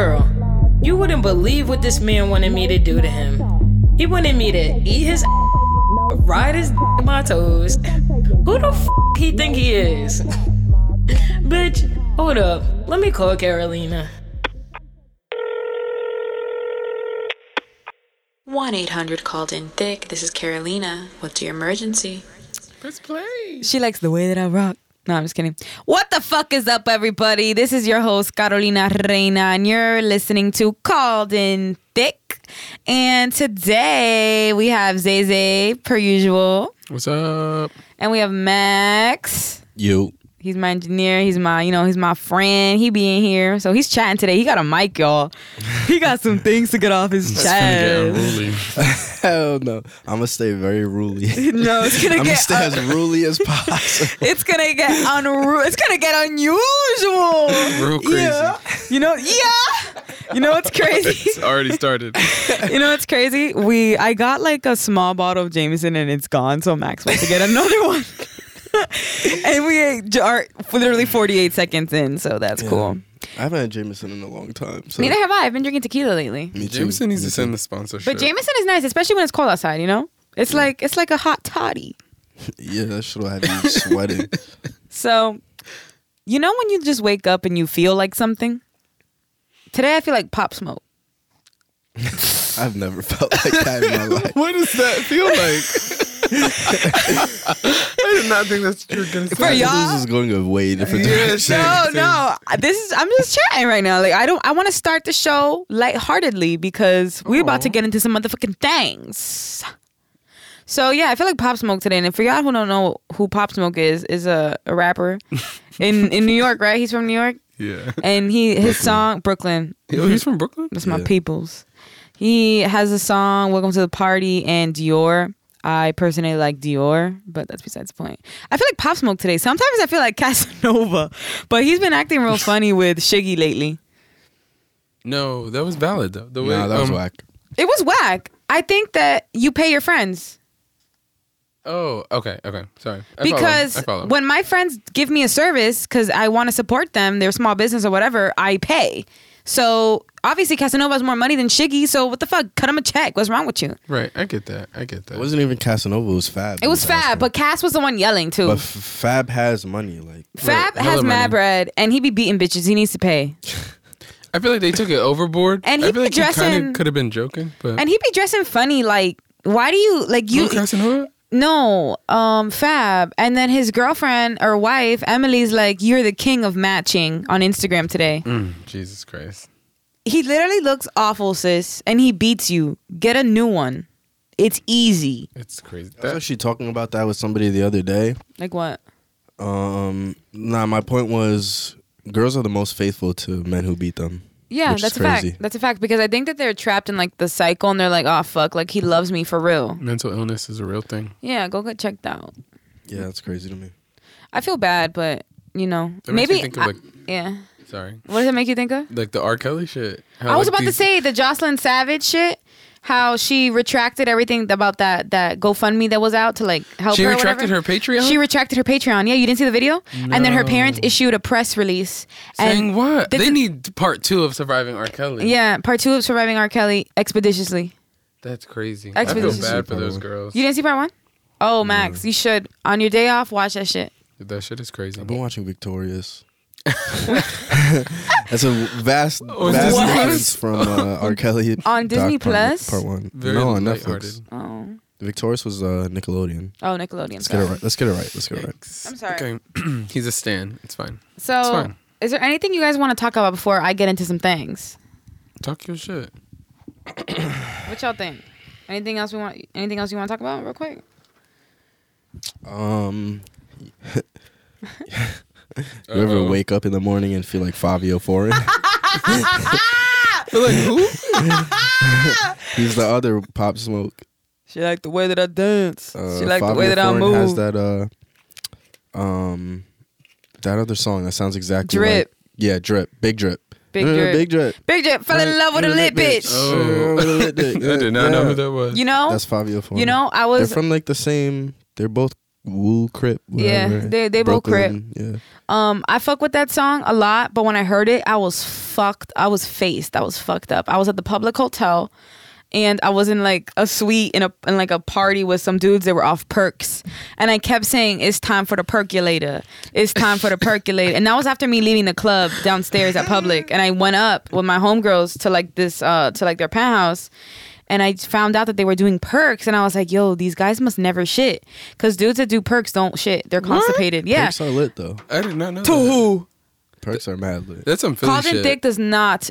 girl. You wouldn't believe what this man wanted me to do to him. He wanted me to eat his ride his in my toes. Who the f he think he is? Bitch, hold up. Let me call Carolina. 1 800 called in thick. This is Carolina. What's your emergency? Let's play. She likes the way that I rock. No, I'm just kidding. What the fuck is up, everybody? This is your host, Carolina Reina, and you're listening to Called In Thick. And today we have Zay per usual, What's up? and we have Max. You. He's my engineer. He's my, you know, he's my friend. He be in here, so he's chatting today. He got a mic, y'all. He got some things to get off his It's gonna get chest. unruly. Hell no. I'm gonna stay very ruly. No, it's gonna I'm gonna get. stay as ruly as possible. it's gonna get unru- It's gonna get unusual. Real crazy. Yeah. You know, yeah. You know what's crazy? It's already started. you know what's crazy? We I got like a small bottle of Jameson and it's gone, so Max went to get another one. and we are literally 48 seconds in, so that's cool. I haven't had Jameson in a long time. So Neither have I. I've been drinking tequila lately. Me too. Jameson needs Me to send the sponsorship. But Jameson is nice, especially when it's cold outside, you know? It's like it's like a hot toddy. Yeah, that shit'll have you sweating. So, you know when you just wake up and you feel like something? Today I feel like pop smoke. I've never felt like that in my life. what does that feel like? I did not think that's what you were gonna say. For y'all? This is going a way different Yeah, direction. same, No, same. no. This is I'm just chatting right now. Like I don't I want to start the show lightheartedly because we're about to get into some motherfucking things. So yeah, I feel like Pop Smoke today. And for y'all who don't know who Pop Smoke is, is a, a rapper in in New York, right? He's from New York, Yeah. and he his song Brooklyn. Oh, he's from Brooklyn. That's my Yeah. peoples. He has a song "Welcome to the Party" and Dior. I personally like Dior, but that's besides the point. I feel like Pop Smoke today. Sometimes I feel like Casanova, but he's been acting real funny with Shiggy lately. No, that was valid though. The way Nah, that was um, whack. It was whack. I think that you pay your friends Oh, okay, okay. Sorry. I follow. because I follow. when my friends give me a service because I want to support them, their small business or whatever, I pay. So obviously Casanova has more money than Shiggy. So what the fuck? Cut him a check. What's wrong with you? right, I get that. I get that. It wasn't even Casanova. It was Fab. It was asking. Fab, but Cass was the one yelling too. But F- Fab has money. Like Fab Right, has mad money. bread, and he be beating bitches. He needs to pay, I feel like they took it overboard. And I he feel be like dressing- could have been joking, but and he be dressing funny. Like, why do you like you? Casanova? No, um, Fab, and then his girlfriend or wife Emily's like, "You're the king of matching" on Instagram today. Mm, Jesus Christ. He literally looks awful, sis, and he beats you. Get a new one. It's easy. It's crazy. I was actually talking about that with somebody the other day. Like what? Um, nah, my point was girls are the most faithful to men who beat them. Yeah, Which that's a fact. That's a fact because I think that they're trapped in like the cycle, and they're like, "Oh fuck, like he loves me for real." mental illness is a real thing. Yeah, go get checked out. Yeah, that's crazy to me. I feel bad, but you know, That makes me maybe think of, I- like- yeah. Sorry. What does it make you think of? Like the R. Kelly shit. How, I was like, about to these- say the Jocelyn Savage shit. How she retracted everything about that that GoFundMe that was out to like help She her. or retracted her Patreon? She retracted her Patreon. Yeah, you didn't see the video. And then her parents issued a press release. Saying and what? this They need part two of Surviving R. Kelly. Yeah, part two of surviving R. Kelly expeditiously. That's crazy. I feel bad for those girls. You didn't see part one? Oh, Max, you should on your day off watch that shit. That shit is crazy. I've been watching Victorious. That's a vast, vast what? difference from uh, R. Kelly On Disney doc Plus? Part one. Very no, on. Netflix. Oh, Victorious was uh, Nickelodeon. oh, Nickelodeon. Let's get it right. Let's get it right. Let's get it right. I'm sorry. Okay. He's a stan. It's fine. So, fine. is there anything you guys want to talk about before I get into some things? Talk your shit. What y'all think? Anything else we want? Anything else you want to talk about, real quick? Um, you ever wake up in the morning and feel like Fivio Foreign? Feel like who? He's the other Pop Smoke. She like the way that I dance. Uh, she like the way that I Foreign move. Has that uh, um, that other song that sounds exactly Drip. like yeah, drip, big drip, Big Uh, drip. big drip. Big Jet fell in love with a lit bitch. Oh. With a lit dick. I did not know who that was. You know, That's Fivio Foreign. you know, I they're was from like the same. They're both Woo Crip. Yeah, whatever. they- they both Crip. Yeah. Um, I fuck with that song a lot, but when I heard it, I was fucked. I was faced. I was fucked up. I was at the public hotel, and I was in like a suite in a in like a party with some dudes that were off perks, and I kept saying, "It's time for the percolator. It's time for the percolator." And that was after me leaving the club downstairs at public, and I went up with my homegirls to like this uh to like their penthouse. And I found out that they were doing perks, and I was like, "Yo, these guys must never shit, cause dudes that do perks don't shit. They're constipated. Yeah, Perks are lit though. I did not know. to that. who? Perks are mad lit. That's some Philly Called in shit. Dick does not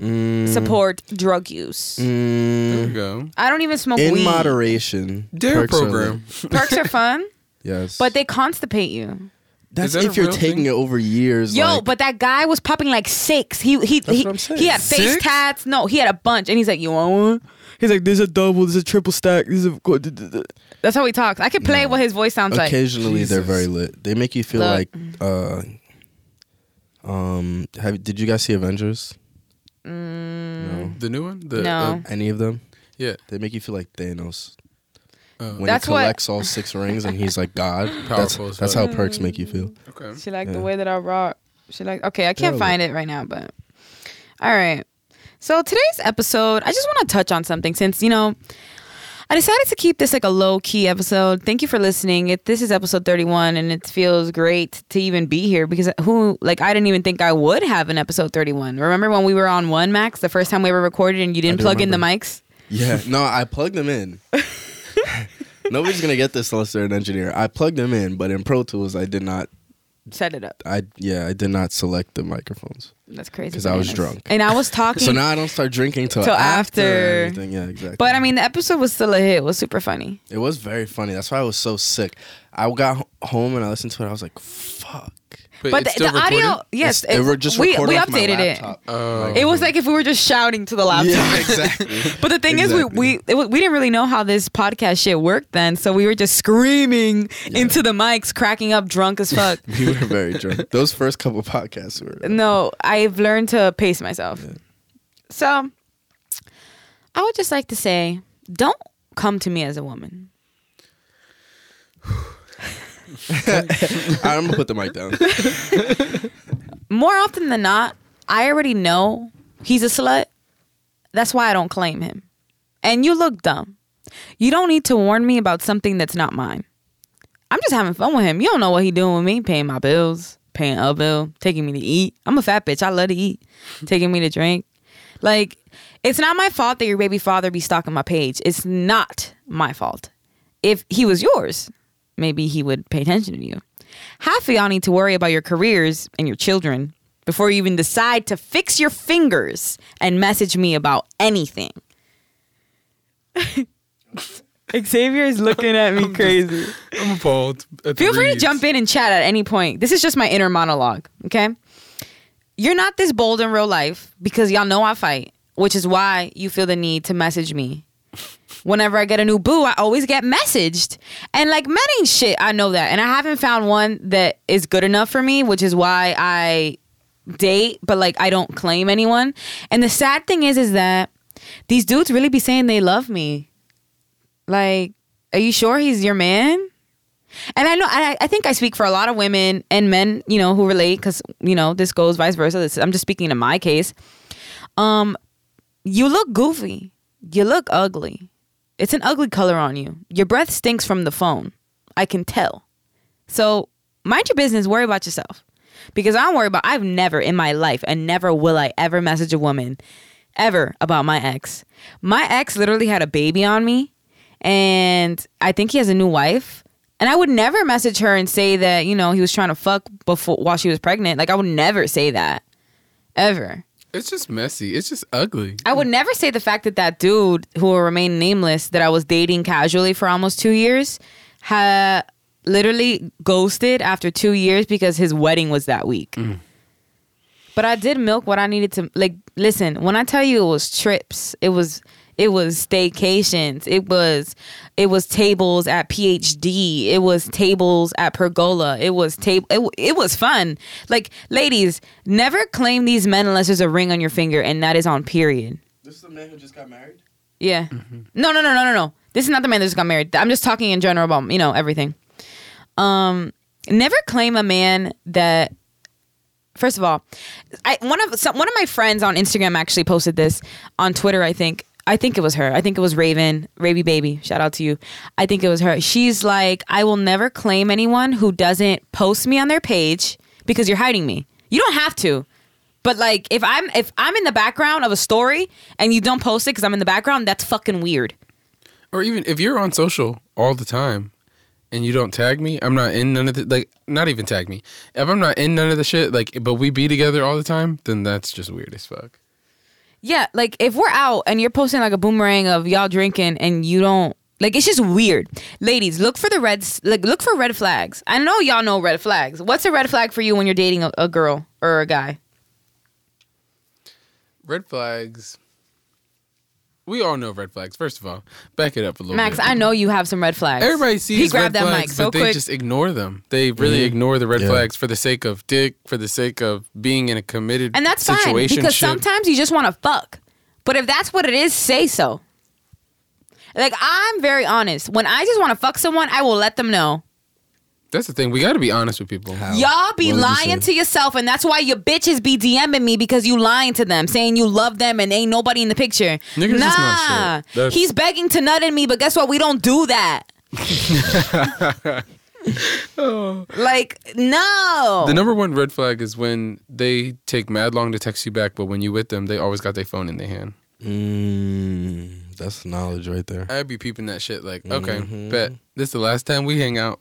Mm, support drug use. There mm, we go. I don't even smoke in weed. moderation. Dare perks are lit. program. Perks are fun, Yes. but they constipate you. that's Is that if you're real taking thing? it over years. Yo, like, but that guy was popping like six. He he That's he, what I'm saying. he had face Six? tats. No, he had a bunch, and he's like, "You want one?" He's like, "There's a double. There's a triple stack. There's a." That's how he talks. I can play what his voice sounds like. occasionally they're very lit. They make you feel Look. like uh um have did you guys see Avengers? No. The new one? The, No. uh, Any of them? yeah. They make you feel like Thanos. Oh. When That's he what- collects all six rings and he's like God. that's Powerful as that's how perks make you feel. Okay. She liked the way that I rock. She like okay, I can't Yeah, find it right now, but all right. So today's episode, I just want to touch on something since you know I decided to keep this like a low key episode. Thank you for listening. It, this is episode 31 and it feels great to even be here because who like I didn't even think I would have an episode 31. Remember when we were on one Max the first time we ever recorded and you didn't plug in the mics? Yeah. No, I plugged them in. Nobody's gonna get this unless they're an engineer. I plugged them in, but in Pro Tools I did not Set it up. I yeah, I did not select the microphones. That's crazy. Because I was drunk. And I was talking So now I don't start drinking till, Till after, after. Yeah, exactly. But I mean the episode was still a hit. It was super funny. It was very funny. That's why I was so sick. I got home and I listened to it. I was like, "Fuck." But it's the, still the audio, yes, It's- it it- just we, we updated it. Oh. It was like if we were just shouting to the laptop. Yeah, exactly. But the thing is, we we it, we didn't really know how this podcast shit worked then, so we were just screaming into the mics, cracking up, drunk as fuck. we were very drunk. Those first couple podcasts were. no, I've learned to pace myself. So, I would just like to say, don't come to me as a woman. I'm gonna put the mic down. More often than not, I already know he's a slut. That's why I don't claim him. And you look dumb. You don't need to warn me about something that's not mine. I'm just having fun with him. You don't know what he doing with me, paying my bills, paying a bill, taking me to eat. I'm a fat bitch. I love to eat. Taking me to drink. Like, it's not my fault that your baby father be stalking my page. It's not my fault. If he was yours, maybe he would pay attention to you. Half of y'all need to worry about your careers and your children before you even decide to fix your fingers and message me about anything. Xavier is looking at me crazy. I'm appalled. at Feel free to jump in and chat at any point. This is just my inner monologue, okay? You're not this bold in real life because y'all know I fight, which is why you feel the need to message me. Whenever I get a new boo, I always get messaged. And like men ain't shit, I know that. And I haven't found one that is good enough for me, which is why I date, but like I don't claim anyone. And the sad thing is is that these dudes really be saying they love me. Like, are you sure he's your man? And I know, I, I think I speak for a lot of women and men, you know, who relate because, you know, this goes vice versa. This, I'm just speaking in my case. Um, you look goofy. You look ugly. It's an ugly color on you. Your breath stinks from the phone. I can tell. So mind your business. Worry about yourself. Because I don't worry about, I've never in my life and never will I ever message a woman ever about my ex. My ex literally had a baby on me and I think he has a new wife. And I would never message her and say that, you know, he was trying to fuck before while she was pregnant. Like I would never say that. Ever. It's just messy. It's just ugly. I would never say the fact that that dude who will remain nameless that I was dating casually for almost 2 years had literally ghosted after 2 years because his wedding was that week. Mm. But I did milk what I needed to like listen, when I tell you it was trips, it was it was staycations, it was it was tables at PhD, it was tables at Pergola, it was table it, it was fun. Like ladies, never claim these men unless there's a ring on your finger and that is on period. This is the man who just got married. Yeah. No, no, no, no, no, no. This is not the man that just got married. I'm just talking in general about, you know, everything. Um, never claim a man that. First of all, I one of some, one of my friends on Instagram actually posted this on Twitter. I think I think it was her. I think it was Raven, Raby Baby. Shout out to you. I think it was her. She's like, I will never claim anyone who doesn't post me on their page because you're hiding me. You don't have to. But like if I'm if I'm in the background of a story and you don't post it because I'm in the background, that's fucking weird. Or even if you're on social all the time and you don't tag me, I'm not in none of the like not even tag me. If I'm not in none of the shit, like but we be together all the time, then that's just weird as fuck. Yeah, like if we're out and you're posting like a boomerang of y'all drinking and you don't like it's just weird. Ladies, look for the reds like look for red flags. I know y'all know red flags. What's a red flag for you when you're dating a, a girl or a guy? Red flags. We all know red flags. First of all, back it up a little Max, bit. I know you have some red flags. Everybody sees He grabbed red that flags, mic so but they just ignore them. They really ignore the red Yeah. flags for the sake of dick, for the sake of being in a committed and that's fine situation. because sometimes you just want to fuck. But if that's what it is, say so. Like I'm very honest. When I just want to fuck someone, I will let them know. That's the thing. We got to be honest with people. Y'all be What lying to yourself, and that's why your bitches be DMing me because you lying to them, saying you love them and ain't nobody in the picture. Niggas nah, not shit. He's begging to nut in me, but guess what? We don't do that. like no. The number one red flag is when they take mad long to text you back, but when you with them, they always got their phone in their hand. Mm, that's knowledge right there. I'd be peeping that shit like, okay, Mhm. bet this the last time we hang out.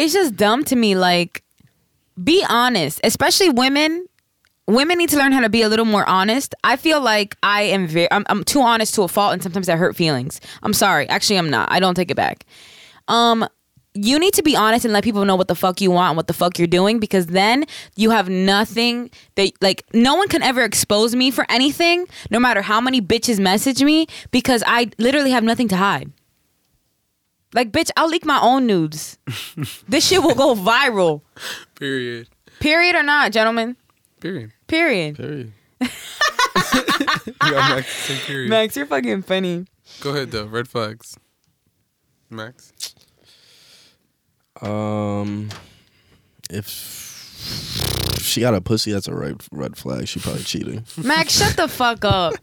It's just dumb to me. Like, be honest, especially women. Women need to learn how to be a little more honest. I feel like I am very, I'm, I'm too honest to a fault, and sometimes I hurt feelings. I'm sorry. Actually, I'm not. I don't take it back. Um, you need to be honest and let people know what the fuck you want and what the fuck you're doing because then you have nothing that like no one can ever expose me for anything no matter how many bitches message me because I literally have nothing to hide. Like bitch, I'll leak my own nudes. this shit will go viral. Period. Period or not, gentlemen. Period. Period. Period. Yeah, Max, say period. Max, you're fucking funny. Go ahead though. Red flags. Max. Um, if she got a pussy, that's a red red flag. She probably cheating. Max, shut the fuck up.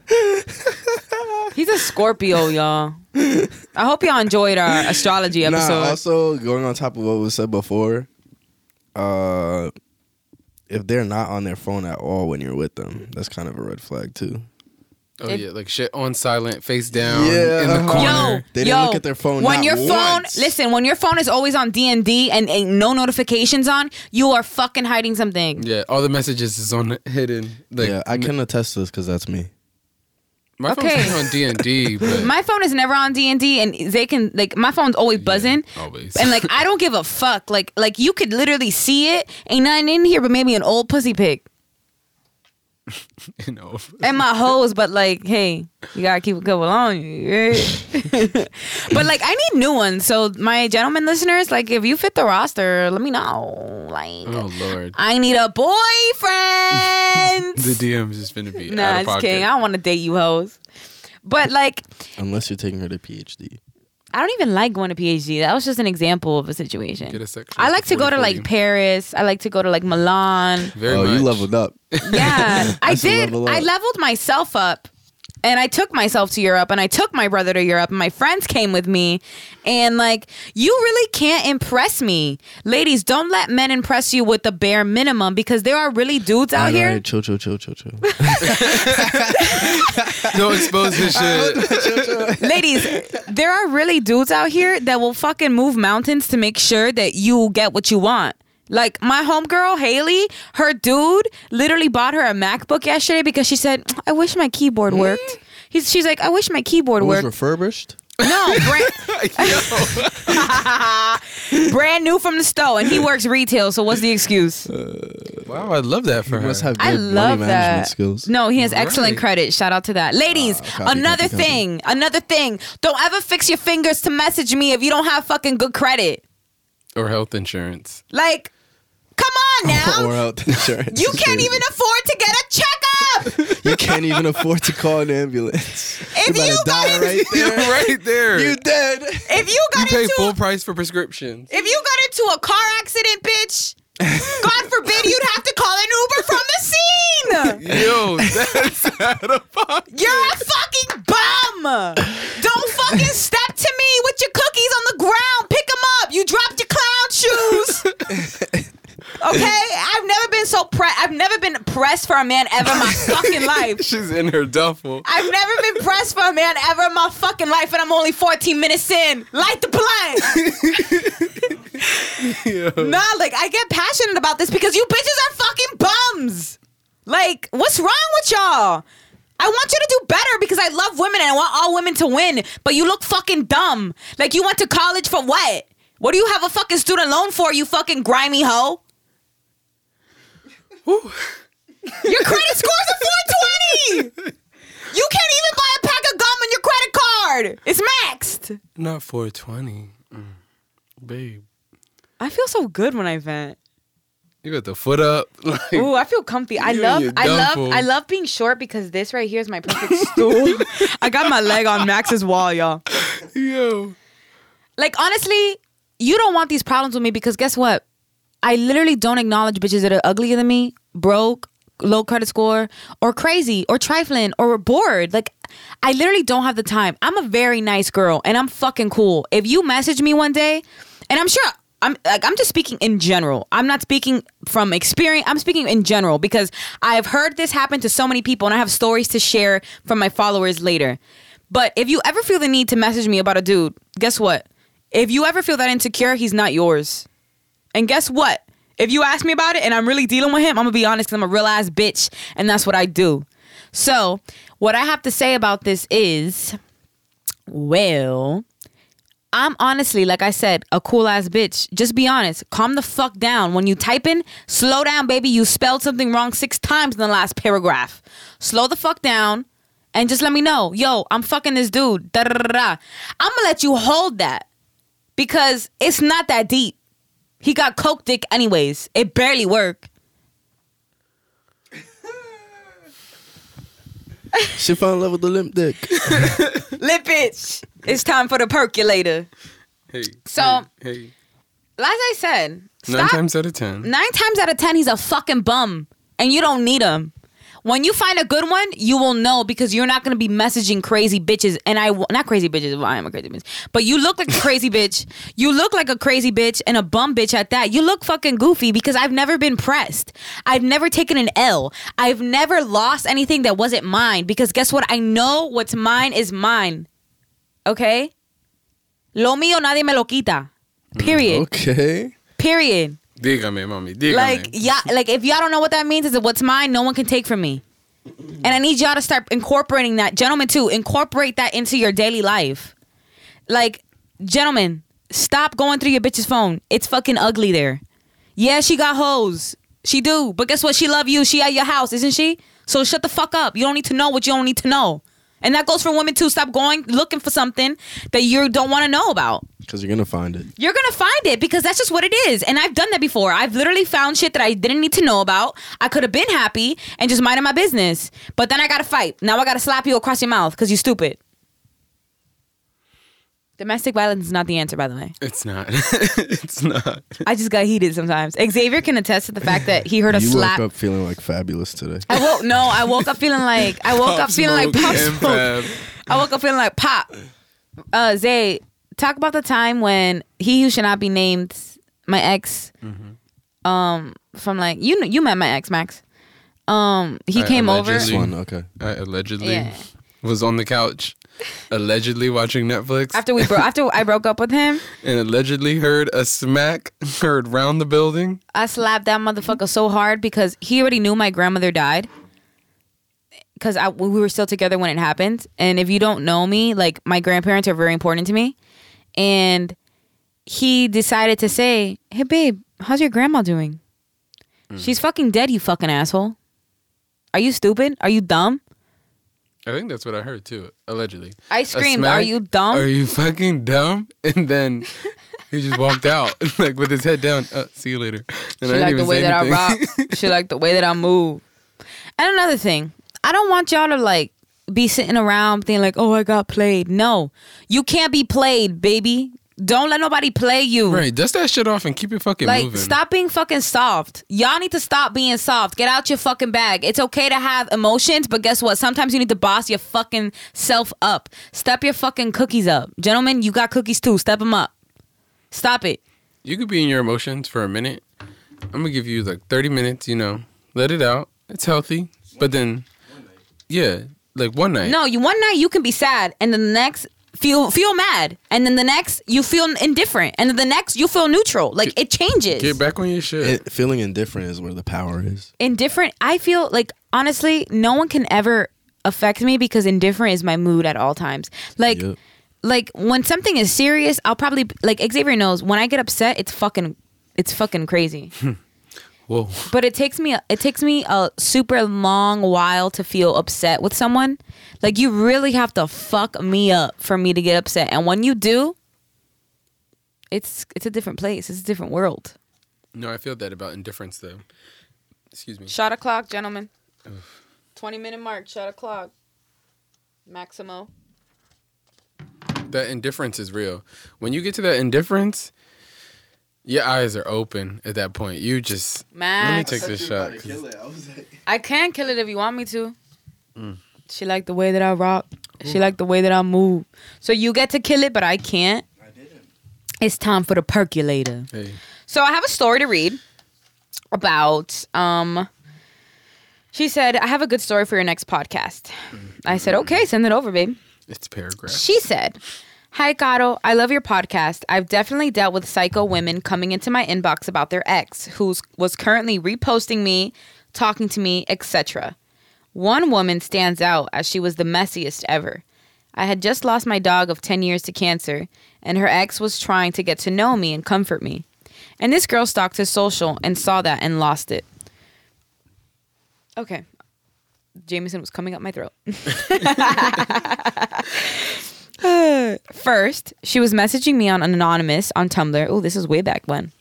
He's a Scorpio, y'all. I hope y'all enjoyed our astrology episode. Nah, also going on top of what was said before, uh, if they're not on their phone at all when you're with them, that's kind of a red flag too. Oh If- yeah, like shit on silent, face down Yeah, in the uh-huh. corner. Yo, They didn't yo, look at their phone When not your phone, once. listen, when your phone is always on D and D and no notifications on, you are fucking hiding something. Yeah, all the messages is on hidden. Like, yeah, I can attest to this because that's me. My Okay. not on D and D, but My phone is never on D and D, and they can like my phone's always buzzing. always. And like I don't give a fuck. Like like you could literally see it. Ain't nothing in here but maybe an old pussy pic you know, and my hoes. But like, hey, you gotta keep a couple on you. right? but like, I need new ones. So my gentlemen listeners, like, if you fit the roster, let me know. Like, oh lord, I need a boyfriend. the DMs is gonna be nah, out of just pocket. kidding. I don't want to date you hoes. But like, Unless you're taking her to PhD. I don't even like going to PhD. That was just an example of a situation. Get a section I like to go to like Paris. I like to go to like Milan. Very oh, much. you leveled up. Yeah, I That's did. level I leveled myself up. And I took myself to Europe and I took my brother to Europe and my friends came with me. And like, you really can't impress me. Ladies, don't let men impress you with the bare minimum because there are really dudes out All right, here. all right, chill, chill, chill, chill, chill. Don't expose his shit. Ladies, there are really dudes out here that will fucking move mountains to make sure that you get what you want. Like my homegirl Haley, her dude literally bought her a MacBook yesterday because she said, "I wish my keyboard worked." He's, she's like, "I wish my keyboard It was worked." refurbished. no, brand, brand new from the store, and he works retail. So what's the excuse? Uh, wow, I love that for You her. must have good I love money management that. skills. No, he has excellent Right. credit. Shout out to that. Ladies, Wow, copy, another copy, copy. thing, another thing. Don't ever fix your fingers to message me if you don't have fucking good credit. or health insurance. Like, come on now. or health insurance. you can't even afford to get a checkup. You can't even afford to call an ambulance. If you you better die got- right You're there. right there. You You, dead. If you got pay into full price for prescriptions. if you got into a car accident, bitch, God forbid you'd have to call an Uber from the scene. Yo, that's out of pocket. You're a fucking bum. Don't fucking step to me with your cookies on the ground. Pick them up. You dropped your clown shoes. Okay, I've never been so pre. I've never been pressed for a man ever in my fucking life. She's in her duffel. I've never been pressed for a man ever in my fucking life, and I'm only 14 minutes in. Light the blunt. nah, like I get passionate about this because you bitches are fucking bums. Like, what's wrong with y'all? I want you to do better because I love women and I want all women to win, but you look fucking dumb. Like you went to college for what? What do you have a fucking student loan for, you fucking grimy hoe? Your credit scores a 420. You can't even buy a pack of gum on your credit card. It's maxed. Not 420. Mm. Babe, I feel so good when I vent. you got the foot up. Like, Ooh, I feel comfy. I love I love. I love being short because this right here is my perfect stool. I got my leg on Max's wall, y'all. yo. Like honestly, you don't want these problems with me because guess what? I literally don't acknowledge bitches that are uglier than me, broke, low credit score, or crazy, or trifling, or bored. Like I literally don't have the time. I'm a very nice girl and I'm fucking cool. If you message me one day, and I'm sure I'm like I'm just speaking in general. I'm not speaking from experience. I'm speaking in general because I've heard this happen to so many people and I have stories to share from my followers later. But if you ever feel the need to message me about a dude, guess what? If you ever feel that insecure, he's not yours. And guess what? If you ask me about it and I'm really dealing with him, I'm gonna be honest because I'm a real ass bitch and that's what I do. So, what I have to say about this is, well, I'm honestly, like I said, a cool ass bitch. Just be honest. Calm the fuck down. When you type in, slow down, baby. You spelled something wrong six times in the last paragraph. Slow the fuck down and just let me know. Yo, I'm fucking this dude. Da da da da. I'm gonna let you hold that because it's not that deep. He got coke dick anyways. It barely worked. She fell in love with the limp dick. limp bitch. It's time for the percolator. Hey. So- hey, hey. As I said, Nine stop times out of ten. nine times out of ten, he's a fucking bum, and you don't need him. When you find a good one, you will know because you're not gonna be messaging crazy bitches. And I not crazy bitches. Well, I am a crazy bitch, but you look like a crazy bitch. You look like a crazy bitch and a bum bitch at that. You look fucking goofy because I've never been pressed. I've never taken an L. I've never lost anything that wasn't mine because guess what? I know what's mine is mine. Okay. Lo mío nadie me lo quita. Period. Okay. Period. Dígame, mami. Dígame. Like yeah, like if y'all don't know what that means, is what's mine, no one can take from me. And I need y'all to start incorporating that, gentlemen too. Incorporate that into your daily life. Like, gentlemen, stop going through your bitch's phone. It's fucking ugly there. Yeah, she got hoes. She do, but guess what? She love you. She at your house, isn't she? So shut the fuck up. You don't need to know what you don't need to know. And that goes for women too. Stop going looking for something that you don't want to know about. Because you're gonna find it. You're gonna find it because that's just what it is. And I've done that before. I've literally found shit that I didn't need to know about. I could have been happy and just minded my business. But then I gotta fight. Now I gotta slap you across your mouth because you're stupid. Domestic violence is not the answer, by the way. it's not. it's not. I just got heated sometimes. Xavier can attest to the fact that he heard a slap. you slap. woke up feeling like fabulous today. I woke no, I woke up feeling like I woke up Pop feeling like pop smoke. I woke up feeling like pop. Uh, Zay, talk about the time when he who should not be named, my ex, um, from like you know you met my ex Max. Um, he I came over. This one, okay. I allegedly Yeah. was on the couch, allegedly watching Netflix, After we bro- after I broke up with him, and allegedly heard a smack heard round the building. I slapped that motherfucker so hard because he already knew my grandmother died. Because I we were still together when it happened, and if you don't know me, like my grandparents are very important to me, and he decided to say, "Hey babe, how's your grandma doing? Mm. She's fucking dead, you fucking asshole. Are you stupid? Are you dumb?" I think that's what I heard too. Allegedly, I screamed, smack? "Are you dumb?" Are you fucking dumb? And then he just walked out, like with his head down. Uh, see you later. And She like the way that I rock. she like the way that I move. And another thing, I don't want y'all to like be sitting around thinking like, "Oh, I got played." No, you can't be played, baby. Don't let nobody play you. Right, dust that shit off and keep it fucking Like, moving. stop being fucking soft. Y'all need to stop being soft. Get out your fucking bag. It's okay to have emotions, but guess what? Sometimes you need to boss your fucking self up. Step your fucking cookies up. Gentlemen, you got cookies too. Step them up. Stop it. You could be in your emotions for a minute. I'm gonna give you like 30 minutes. You know, let it out. It's healthy, but then, yeah, like one night. No, you one night you can be sad, and the next feel feel mad, and then the next you feel indifferent, and then the next you feel neutral. Like it changes. get back on your shit. It, feeling indifferent is where the power is. indifferent i feel like honestly no one can ever affect me because indifferent is my mood at all times like Yep. like when something is serious i'll probably like xavier knows when i get upset it's fucking it's fucking crazy Whoa. but it takes me it takes me a super long while to feel upset with someone like you really have to fuck me up for me to get upset and when you do it's it's a different place it's a different world No, I feel that about indifference though. Excuse me. Shot o'clock, gentlemen. 20 minute mark, shot o'clock. Maximo. That indifference is real. When you get to that indifference, your eyes are open at that point. You just let me take this shot. I can kill it if you want me to. She liked the way that I rock. She liked the way that I move. So you get to kill it, but I can't. I didn't. It's time for the percolator. Hey, So I have a story to read about um she said, I have a good story for your next podcast. I said, okay, send it over, babe. it's paragraph. She said, Hi, Caro. I love your podcast. I've definitely dealt with psycho women coming into my inbox about their ex, who was currently reposting me, talking to me, etc. One woman stands out as she was the messiest ever. I had just lost my dog of 10 years to cancer, and her ex was trying to get to know me and comfort me. And this girl stalked his social and saw that and lost it. Okay. Jameson was coming up my throat. First, she was messaging me on Anonymous on Tumblr. Oh, this is way back when.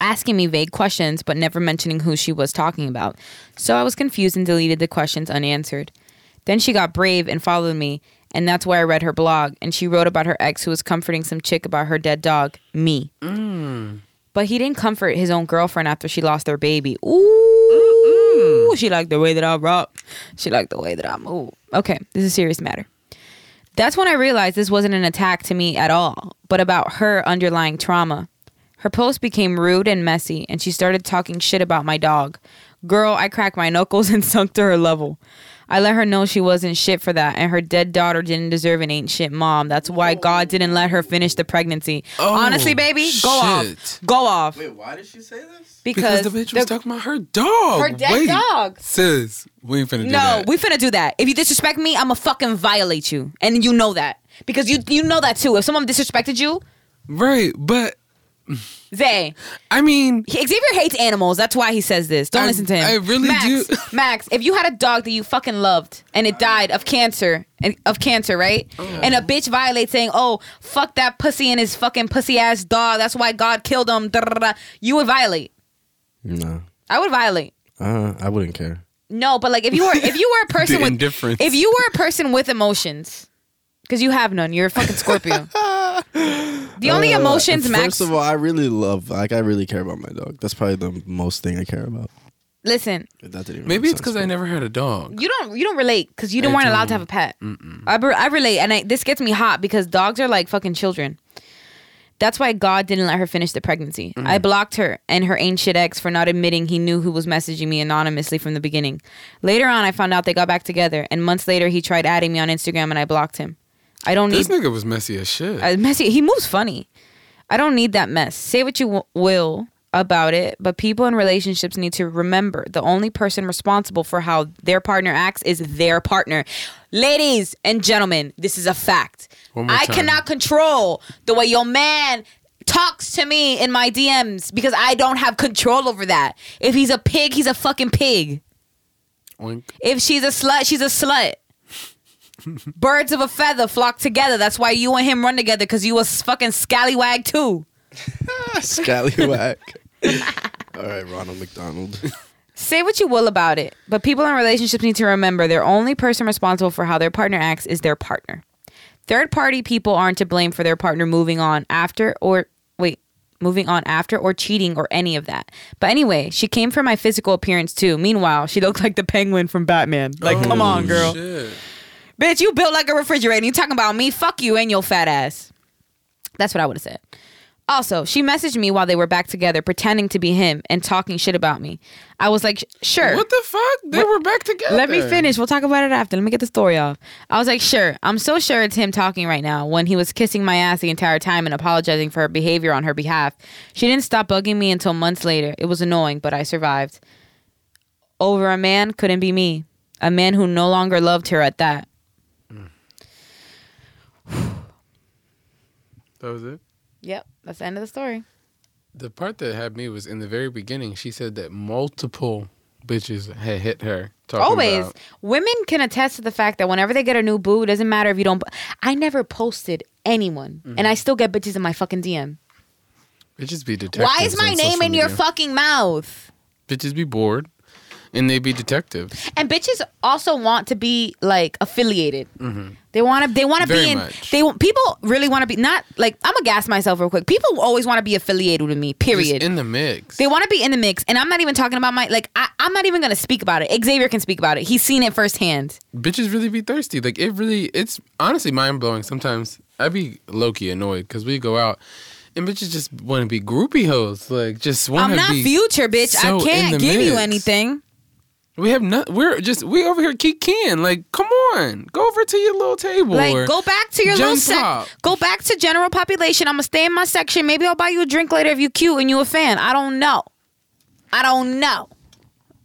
Asking me vague questions, but never mentioning who she was talking about. So I was confused and deleted the questions unanswered. Then she got brave and followed me, and that's where I read her blog. And she wrote about her ex who was comforting some chick about her dead dog, me. Mm. But he didn't comfort his own girlfriend after she lost their baby. Ooh, she liked the way that I rock. She liked the way that I move. Okay, this is a serious matter. That's when I realized this wasn't an attack to me at all, but about her underlying trauma. Her post became rude and messy, and she started talking shit about my dog. Girl, I cracked my knuckles and sunk to her level. I let her know she wasn't shit for that, and her dead daughter didn't deserve an ain't shit mom. That's why God didn't let her finish the pregnancy. Oh, Honestly, baby, go shit. off. Go off. Wait, why did she say this? Because Because, the bitch was the- talking about her dog. her dead Wait, dog. Sis, we ain't finna do that. No, that. we finna do that. If you disrespect me, I'ma fucking violate you, and you know that because you you know that too. If someone disrespected you, right, but Zay, I mean, Xavier hates animals. That's why he says this. Don't I- listen to him. I really Max, do. Max, if you had a dog that you fucking loved and it died of cancer and of cancer, right? Oh. And a bitch violates saying, "Oh, fuck that pussy and his fucking pussy ass dog. That's why God killed him." da, da, da, da," You would violate. No, I would violate. uh, I wouldn't care. No, but like if you were if you were a person with if you were a person with emotions, because you have none, you're a fucking Scorpio. the only Uh, emotions, First Max. of all, I really love, like, I really care about my dog. That's probably the most thing I care about. listen, That didn't even maybe it's because I never had a dog. you don't you don't relate because you don't I weren't allowed to have a pet. I, be- I relate, and I, this gets me hot because dogs are like fucking children. That's why God didn't let her finish the pregnancy. I blocked her and her ancient ex for not admitting he knew who was messaging me anonymously from the beginning. Later on, I found out they got back together, and months later, he tried adding me on Instagram, and I blocked him. I don't need This nigga was messy as shit. uh, messy. He moves funny. I don't need that mess. Say what you w- will about it, but people in relationships need to remember the only person responsible for how their partner acts is their partner. Ladies and gentlemen, this is a fact. I cannot control the way your man talks to me in my DMs because I don't have control over that. If he's a pig, he's a fucking pig. Oink. If she's a slut, she's a slut. Birds of a feather flock together. That's why you and him run together because you a s- fucking scallywag too. Scallywag. All right, Ronald McDonald. Say what you will about it, but people in relationships need to remember their only person responsible for how their partner acts is their partner. Third party people aren't to blame for their partner moving on after or wait, moving on after or cheating or any of that. But anyway, she came for my physical appearance too. Meanwhile, she looked like the penguin from Batman. Like, oh, come on, Oh, girl. shit. Bitch, you built like a refrigerator. You talking about me? Fuck you and your fat ass. That's what I would have said. Also, she messaged me while they were back together, pretending to be him and talking shit about me. I was like, sure. What the fuck? They What- were back together. Let me finish. We'll talk about it after. Let me get the story off. I was like, sure. I'm so sure it's him talking right now when he was kissing my ass the entire time and apologizing for her behavior on her behalf. She didn't stop bugging me until months later. It was annoying, but I survived. Over a man couldn't be me. A man who no longer loved her at that. That was it. Yep, that's the end of the story. The part that had me was in the very beginning. She said that multiple bitches had hit her. Always. about- Women can attest to the fact that whenever they get a new boo, it doesn't matter if you don't. I never posted anyone, and mm-hmm. I still get bitches in my fucking DM. bitches be detectives. Why is my name social in your fucking mouth? Bitches be bored, and they be detectives. And bitches also want to be like affiliated. Mm-hmm. They want to. They want to be in. much. They want- people really want to be not like I'm gonna gas myself real quick. People always want to be affiliated with me. Just Period. in the mix. they want to be in the mix, and I'm not even talking about my like. I, I'm not even gonna speak about it. Xavier can speak about it. He's seen it firsthand. bitches really be thirsty. Like it really, it's honestly mind blowing. Sometimes I be low key annoyed because we go out and bitches just want to be groupie hoes. Like just want to be. I'm not future, bitch. so I can't give you anything. We have not. We're just we over here keep can. Like come on, go over to your little table. Like, go back to your little sec. Pop. Go back to general population. I'm gonna stay in my section. Maybe I'll buy you a drink later if you cute and you a fan. I don't know. I don't know.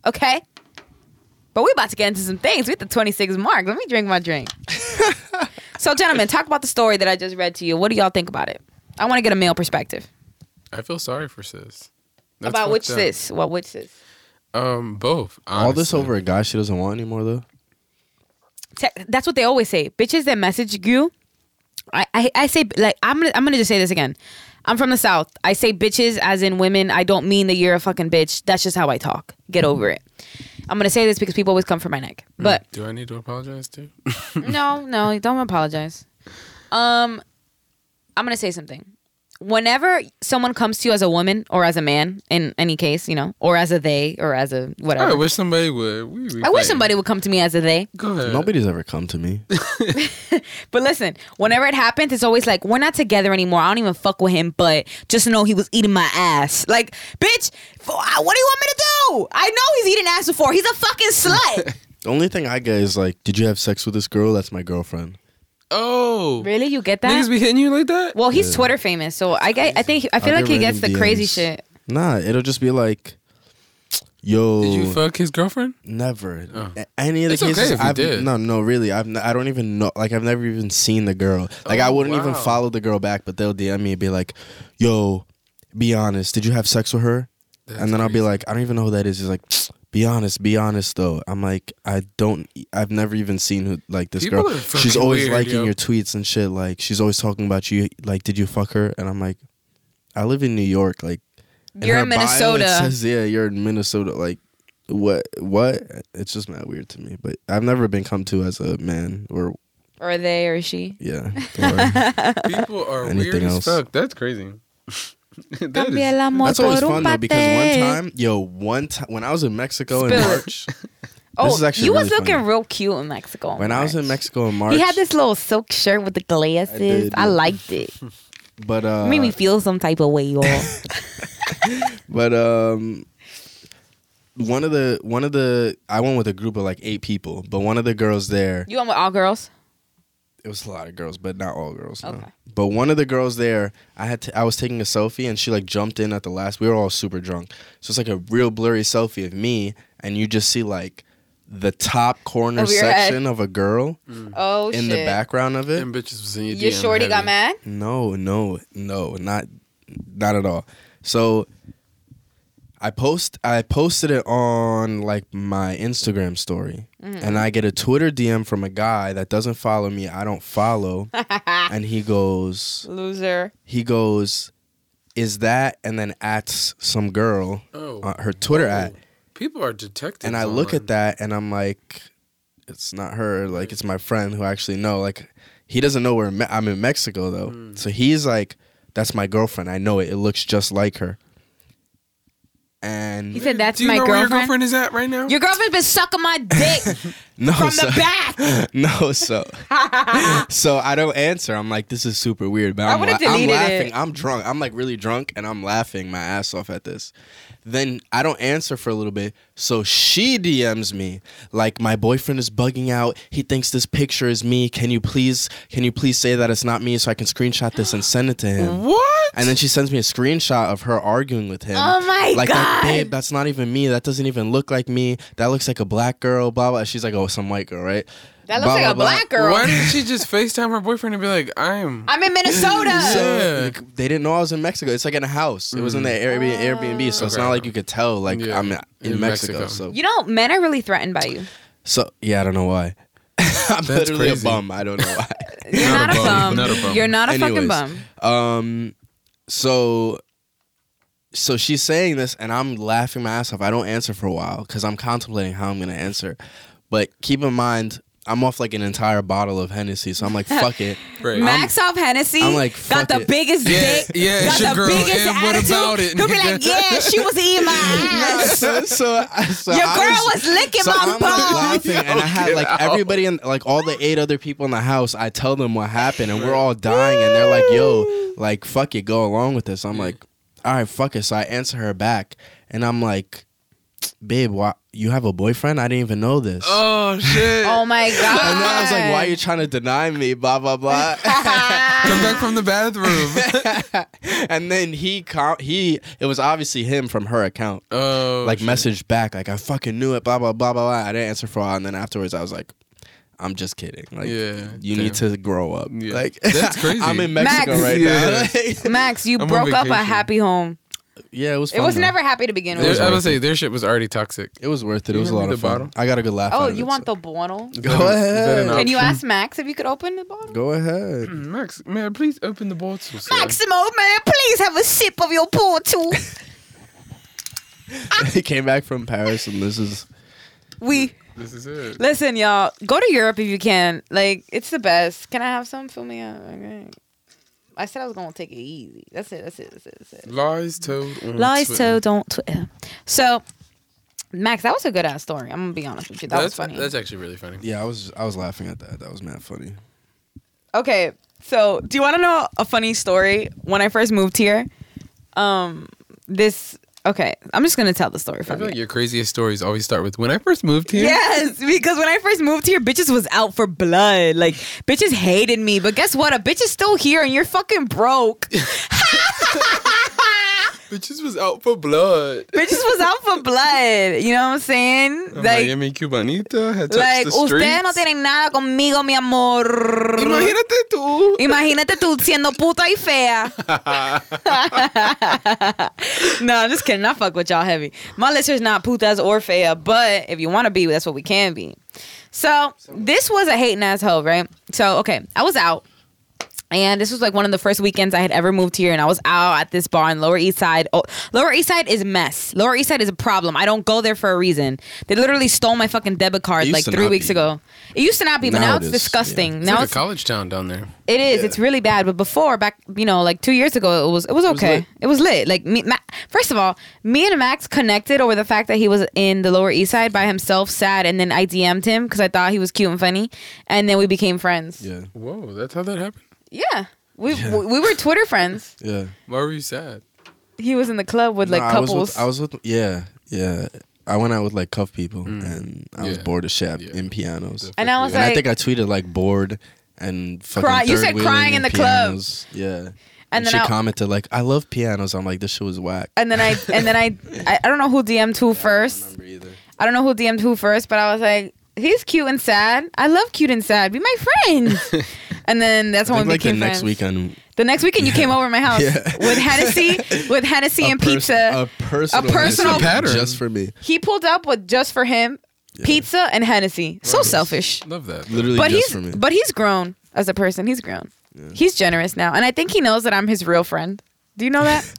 Okay. But we're about to get into some things. We at the 26 mark. Let me drink my drink. so, gentlemen, talk about the story that I just read to you. What do y'all think about it? I want to get a male perspective I feel sorry for sis. That's about which up. sis. What which sis? Um, both. All this over a guy she doesn't want anymore though. Te- that's what they always say. Bitches that message you, I, I, I say like I'm gonna I'm gonna just say this again. I'm from the south. I say bitches as in women. I don't mean that you're a fucking bitch. That's just how I talk. Get over it. I'm gonna say this because people always come for my neck. But Do I need to apologize too? no, no, don't apologize. Um, I'm gonna say something. Whenever someone comes to you as a woman or as a man, in any case, you know, or as a they or as a whatever. I wish somebody would. We, we I wish somebody would come to me as a they. Go ahead. Nobody's ever come to me. But listen, whenever it happens, it's always like, we're not together anymore. I don't even fuck with him, but just know he was eating my ass. Like, bitch, what do you want me to do? I know he's eating ass before. He's a fucking slut. The only thing I get is like, did you have sex with this girl? That's my girlfriend. Oh, really? You get that? niggas be hitting you like that? well, he's Twitter famous, so I get, I think I feel I'll like get he gets the random crazy DMs. shit. Nah, it'll just be like, yo. Did you fuck his girlfriend? Never. Oh. A- Any of the It's okay cases if you I've did. no no really I've n- I don't even know like I've never even seen the girl like I Oh, wouldn't even wow. follow the girl back but they'll DM me and be like yo be honest did you have sex with her That's and then I'll be like I don't even know who that is he's like be honest be honest though I'm like I don't I've never even seen who like this People girl are she's always weird, liking yo. your tweets and shit like she's always talking about you like did you fuck her and I'm like I live in New York like You're her in bio, it Minnesota. says, yeah, you're in Minnesota. Like, what? What? It's just mad weird to me. But I've never been come to as a man or or they or she. yeah. Or, People are Anything weird else? fuck. That's crazy. that el amor that's always por un fun though because one time, yo, one time when I was in Mexico in Spill it. March, Oh, this is actually you was looking funny. real cute in Mexico. when I was in Mexico in March, He had this little silk shirt with the glasses. did, I liked it. but uh, Made me feel some type of way, y'all. But um one of the one of the I went with a group of like eight people, but one of the girls there you went with all girls? It was a lot of girls, but not all girls. No. Okay. But one of the girls there, I had to, I was taking a selfie and she like jumped in at the last. We were all super drunk, so it's like a real blurry selfie of me, and you just see like the top corner Of your head. section of a girl mm. Oh in shit! the background of it. them bitches was in your Your DM shorty got mad. No, no, no, not not at all. So I post I posted it on like my Instagram story. And I get a Twitter DM from a guy that doesn't follow me. I don't follow. and he goes Loser. he goes is that and then at some girl Oh, uh, her Twitter Oh. at people are detectives. and I look at that and I'm like, it's not her. Like it's my friend who I actually know. Like He doesn't know where Me- I'm in Mexico though. Hmm. So he's like, "That's my girlfriend. I know it. It looks just like her." And He said, "That's Do you my know where your girlfriend." girlfriend is at right now? Your girlfriend's been sucking my dick no, from so, the back. no, so so I don't answer. I'm like, this is super weird, but I I'm, would've la- I'm deleted laughing. it. I'm drunk. I'm like really drunk, and I'm laughing my ass off at this. Then I don't answer for a little bit. So she DMs me like, my boyfriend is bugging out. He thinks this picture is me. Can you please, can you please say that it's not me so I can screenshot this and send it to him? What? And then she sends me a screenshot of her arguing with him. Oh my like, God. babe, that's not even me. That doesn't even look like me. That looks like a black girl. Blah blah. She's like, oh, some white girl, right? That looks Blah, like a blah, blah. black girl. Why didn't she just FaceTime her boyfriend and be like, I'm. I'm in Minnesota. So Yeah. like, they didn't know I was in Mexico. It's like in a house. It was in the Airbnb, Airbnb, so it's not like you could tell. Like Yeah. I'm in, In Mexico, Mexico. So you know, men are really threatened by you. so yeah, I don't know why. I'm literally crazy. a bum. I don't know why. You're Not not, a a bum. bum. Not a bum. You're not a fucking bum. Um, so so she's saying this, and I'm laughing my ass off. I don't answer for a while because I'm contemplating how I'm gonna answer. But keep in mind, I'm off like an entire bottle of Hennessy, so I'm like, fuck it. Right. Max off Hennessy I'm like, got the it. biggest Yeah, dick. yeah, got your the girl, biggest and what about it? He'll be like, yeah, she was eating my ass. so, so, so Your I girl was licking so my I'm balls. laughing, and I had like out. everybody in like all the eight other people in the house. I tell them what happened, and we're all dying, and they're like, "Yo, like fuck it, go along with this." I'm like, "All right, fuck it." So I answer her back, and I'm like, "Babe, why you have a boyfriend? I didn't even know this." Oh, shit. Oh my god. and then I was like, "Why are you trying to deny me?" Blah blah blah. Come back from the bathroom. and then he com- he it was obviously him from her account. Oh. like shit. messaged back like I fucking knew it, blah blah blah blah blah. I didn't answer for a while, and then afterwards I was like, I'm just kidding. Like, Yeah, you damn. need to grow up. Yeah. Like That's crazy. I'm in Mexico Max. right Yeah. now. Max, you I'm broke up a happy home. Yeah, it was. It was though. never happy to begin There- with. I worth would say their shit was already toxic. It was worth it. It You was a lot me of the fun. bottle? I got a good laugh. Oh, out of you it, want so- the bottle? Is Go that- is that an ahead. Can you option? ask Max if you could open the bottle? Go ahead. Mm, Max, man, please open the bottle. sir. Maximo, man, please have a sip of your portal. he came back from Paris, and this is. we This is it. listen, y'all. Go to Europe if you can. Like, it's the best. Can I have some? Fill me up. Okay. I said I was gonna take it easy. That's it. That's it. That's it. That's it. Lies told. on Lies Twitter. told, don't Twitter. So, Max, that was a good ass story. I'm gonna be honest with you. That that's was funny. That's actually really funny. Yeah, I was I was laughing at that. That was mad funny. Okay, so do you want to know a funny story? When I first moved here, um, this. Okay, I'm just gonna tell the story I from feel you. like your craziest stories always start with when I first moved here. Yes, because when I first moved here, bitches was out for blood. Like bitches hated me, but guess what? A bitch is still here, and you're fucking broke. Bitches was out for blood. bitches was out for blood. You know what I'm saying? A Like, Miami Cubanita had touched like the ustedes no streets. tienen nada conmigo, mi amor. Imagínate tú. Imagínate tú siendo puta y fea. no, I'm just kidding. I fuck with y'all heavy. My listeners not putas or fea, but if you want to be, that's what we can be. So this was a hating asshole, right? So okay, I was out. And this was like one of the first weekends I had ever moved here, and I was out at this bar in Lower East Side. Oh, Lower East Side is a mess. Lower East Side is a problem. I don't go there for a reason. They literally stole my fucking debit card like three weeks be. ago. It used to not be, but Now now, it's is, disgusting. It's Now like it's a college town down there. it is. It's really bad. But before, back, you know, like two years ago, it was it was okay. It was lit. Like me, Ma- first of all, me and Max connected over the fact that he was in the Lower East Side by himself, sad, and then I DM'd him because I thought he was cute and funny, and then we became friends. Yeah, Whoa, that's how that happened. Yeah, we we, we were Twitter friends. yeah. Why were you sad? He was in the club with like No, I couples. was with, I was with yeah, yeah. I went out with like cuff people, mm. and I was Yeah. bored as shit Yeah. in pianos. and I was and like, I think I tweeted like bored and fucking Cry- you third said wheeling crying in the club. pianos. Yeah. And And, then she I- commented like, "I love pianos." I'm like, "This shit was whack." and then I and then I, I I don't know who DM'd who first. remember either. I don't know who DM'd who first, but I was like, he's cute and sad. I love cute and sad. Be my friend. and then that's I when think we like the became next weekend, The next weekend you came over to my house Yeah. with Hennessy, with Hennessy and pers- pizza. a personal, A personal- pattern. just for me, he pulled up with just for him pizza and Hennessy. So selfish. Love that. literally But just he's for me. but he's grown as a person. He's grown. He's generous now, and I think he knows that I'm his real friend. Do you know that?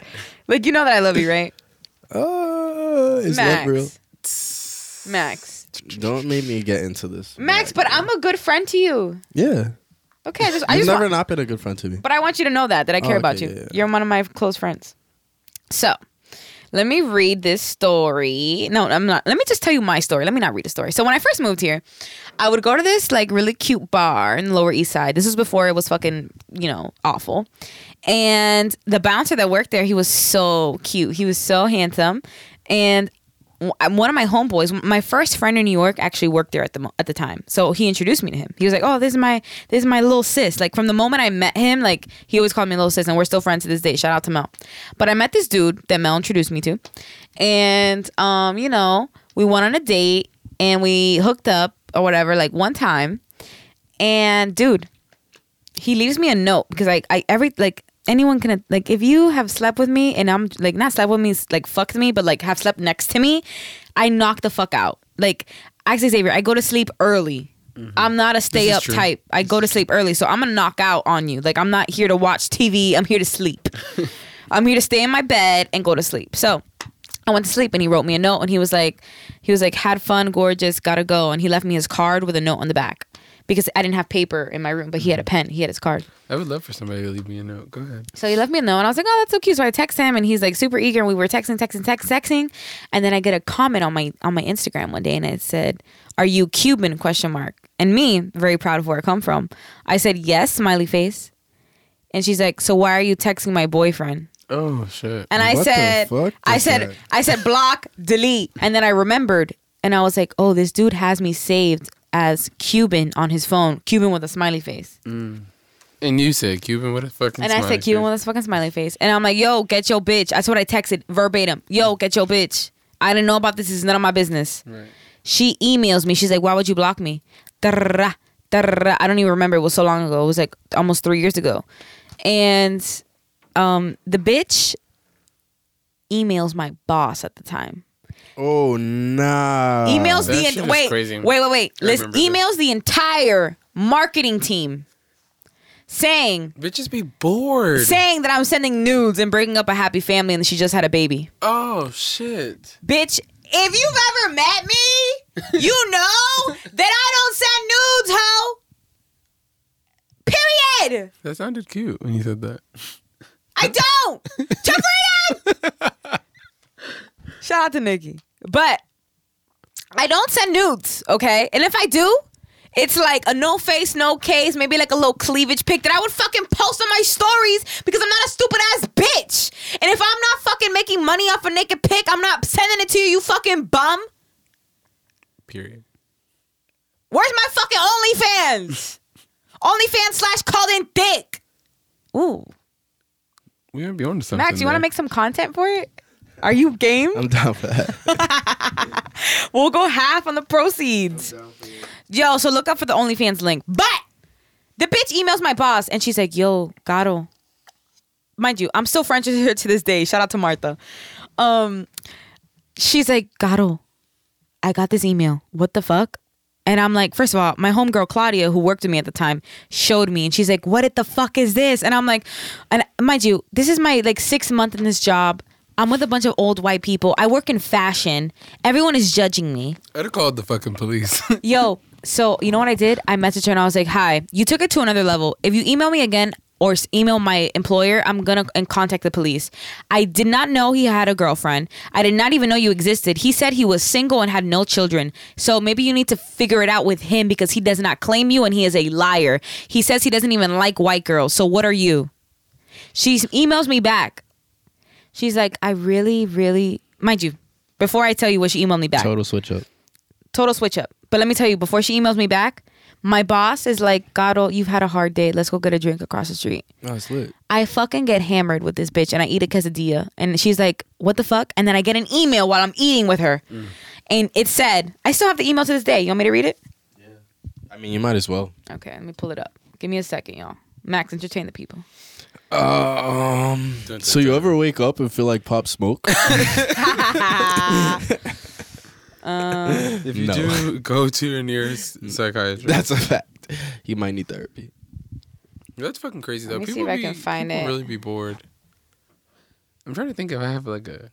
like you know that I love you, right? Oh, is that real? Max. Don't make me get into this. Max, but I'm a good friend to you. yeah, Okay, I just, I You've just never want- not been a good friend to me. but I want you to know that that I care Oh, about okay, you. yeah, yeah. You're one of my close friends. So, let me read this story. No, I'm not. Let me just tell you my story. Let me not read the story. So when I first moved here, I would go to this like really cute bar in the Lower East Side. This was before it was fucking, you know, awful. And the bouncer that worked there, he was so cute. He was so handsome. And one of my homeboys, my first friend in New York, actually worked there at the at the time. So he introduced me to him. He was like, "Oh, this is my this is my little sis." Like from the moment I met him, like he always called me little sis, and we're still friends to this day. Shout out to Mel. But I met this dude that Mel introduced me to, and um, you know, we went on a date and we hooked up or whatever, like one time. And dude, he leaves me a note because I, I every like anyone can like if you have slept with me and I'm like not slept with me like fucked me but like have slept next to me, I knock the fuck out. Like actually Xavier, I go to sleep early. I'm not a stay up true. type. I go to sleep early, so I'm gonna knock out on you. Like I'm not here to watch TV. I'm here to sleep. I'm here to stay in my bed and go to sleep. So I went to sleep and he wrote me a note and he was like, he was like, had fun, gorgeous, gotta go. And he left me his card with a note on the back because I didn't have paper in my room, but he had a mm-hmm. pen. He had his card. I would love for somebody to leave me a note. Go ahead. So he left me a note and I was like, oh, that's so cute. So I text him and he's like super eager and we were texting, texting, text, texting. And then I get a comment on my on my Instagram one day and it said, Are you Cuban? question mark. And me, very proud of where I come from. I said, Yes, smiley face. And she's like, So why are you texting my boyfriend? Oh shit. And I What said, I said, that? I said, block, delete. And then I remembered, and I was like, oh, this dude has me saved as Cuban on his phone, Cuban with a smiley face. and you said Cuban with a fucking. and I said, Cuban face. with a fucking smiley face. And I'm like, yo, get your bitch. That's what I texted verbatim. Yo, get your bitch. I didn't know about this. It's none of my business. Right. She emails me. She's like, why would you block me? I don't even remember. It was so long ago. It was like almost three years ago. And um, the bitch emails my boss at the time. Oh nah. emails that the shit en- is wait, crazy. wait, wait, wait. I Listen, remember this. emails the entire marketing team saying Bitches be bored. saying that I'm sending nudes and breaking up a happy family and she just had a baby. oh shit. Bitch, if you've ever met me, you know that I don't send nudes, ho. Period. That sounded cute when you said that. I don't. to freedom. Shout out to Nikki. But I don't send nudes, okay? And if I do, it's like a no face, no case, maybe like a little cleavage pic that I would fucking post on my stories because I'm not a stupid ass bitch. And if I'm not fucking making money off a naked pic, I'm not sending it to you, you fucking bum. Period. Where's my fucking OnlyFans? OnlyFans slash called in dick. Ooh. We might be on to something. Max, you want to make some content for it? Are you game? I'm down for that. We'll go half on the proceeds. Yo, so look up for the OnlyFans link. But the bitch emails my boss and she's like, yo, Gato. Mind you, I'm still friends with her to this day. Shout out to Martha. Um, she's like, Gato, I got this email. What the fuck? And I'm like, first of all, my homegirl Claudia, who worked with me at the time, showed me, and she's like, "What the fuck is this?" And I'm like, and mind you, this is my like six month in this job. I'm with a bunch of old white people. I work in fashion. Everyone is judging me. I'd have called the fucking police. Yo, so you know what I did? I messaged her and I was like, "Hi, you took it to another level. If you email me again or email my employer, I'm gonna and contact the police." I did not know he had a girlfriend. I did not even know you existed. He said he was single and had no children. So maybe you need to figure it out with him because he does not claim you and he is a liar. He says he doesn't even like white girls. So what are you? She emails me back. She's like, "I really, really, mind you." Before I tell you what she emailed me back, Total switch up. total switch up. But let me tell you, before she emails me back, my boss is like, Gato, you've had a hard day. Let's go get a drink across the street. Oh, it's lit. I fucking get hammered with this bitch and I eat a quesadilla. And she's like, what the fuck? And then I get an email while I'm eating with her. Mm. And it said, I still have the email to this day. You want me to read it? Yeah. I mean, you might as well. Okay, let me pull it up. Give me a second, y'all. Max, entertain the people. Um. So you ever wake up and feel like pop smoke? If you No. do, go to your nearest psychiatrist. That's a fact. You might need therapy. That's fucking crazy though. Let me see people if I be, can find people it. really be bored. I'm trying to think if I have like a.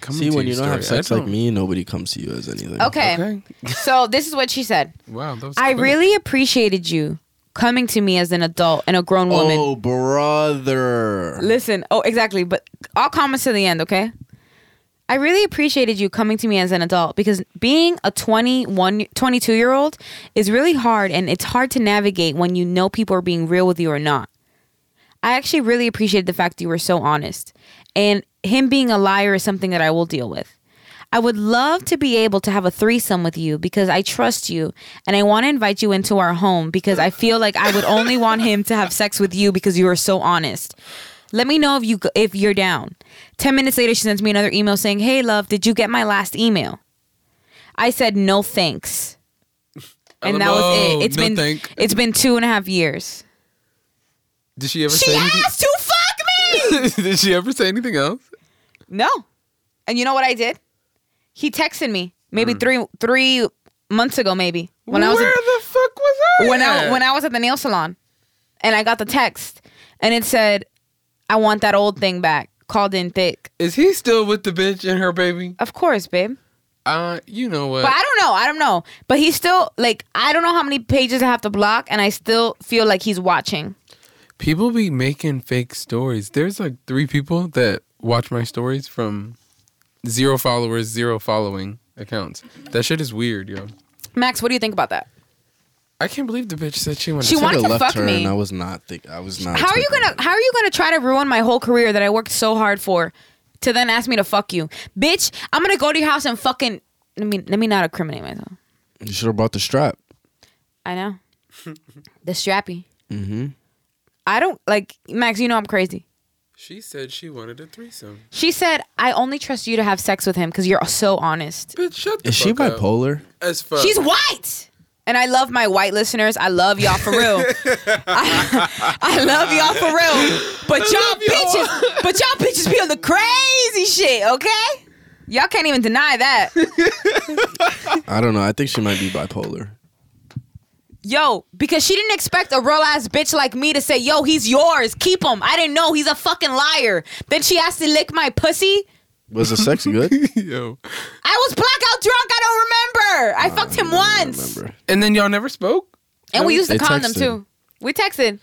coming See, to when you don't have story. I sex like don't- me, nobody comes to you as anything. Okay. Okay. so this is what she said. Wow. That was I quick. really appreciated you coming to me as an adult and a grown oh, woman. Oh, brother. Listen, oh, exactly. But all comments to the end, okay? I really appreciated you coming to me as an adult because being a 21, 22 year old is really hard and it's hard to navigate when you know people are being real with you or not. I actually really appreciated the fact that you were so honest. And him being a liar is something that I will deal with. I would love to be able to have a threesome with you because I trust you and I want to invite you into our home because I feel like I would only want him to have sex with you because you are so honest. Let me know if you if you're down. 10 minutes later she sends me another email saying, "Hey love, did you get my last email?" I said, "No thanks." And that was it. It's no been thank. it's been two and a half years. Did she ever She say anything? asked to fuck me. Did she ever say anything else? No. And you know what I did? He texted me maybe three three months ago, maybe when I was Where at, the fuck was I? when I when I was at the nail salon, and I got the text, and it said, "I want that old thing back." Called in thick. is he still with the bitch and her baby? Of course, babe. Uh, you know what? But I don't know. I don't know. But he's still like I don't know how many pages I have to block, and I still feel like he's watching. People be making fake stories. There's like three people that watch my stories from zero followers, zero following accounts. That shit is weird, yo. Max, what do you think about that? I can't believe the bitch said she wanted She to wanted to left fuck her me. and I was not think I was not. How are you gonna that. How are you gonna try to ruin my whole career that I worked so hard for, to then ask me to fuck you, bitch? I'm gonna go to your house and fucking. Let me let me not incriminate myself. You should have brought the strap. I know. the strappy. Mm-hmm. I don't like Max. You know I'm crazy. She said she wanted a threesome. She said I only trust you to have sex with him because you're so honest. Bitch, shut the Is she fuck up. bipolar? As fuck. She's white. And I love my white listeners. I love y'all for real. I, I love y'all for real. But y'all bitches, but y'all bitches be on the crazy shit, okay? Y'all can't even deny that. I don't know. I think she might be bipolar. Yo, because she didn't expect a real ass bitch like me to say, yo, he's yours. Keep him. I didn't know he's a fucking liar. Then she asked to lick my pussy. Was the sex good? Yo. I was blackout drunk. I don't remember. I fucked him once. Remember? And then y'all never spoke? And we used the They condom texted. too. We texted.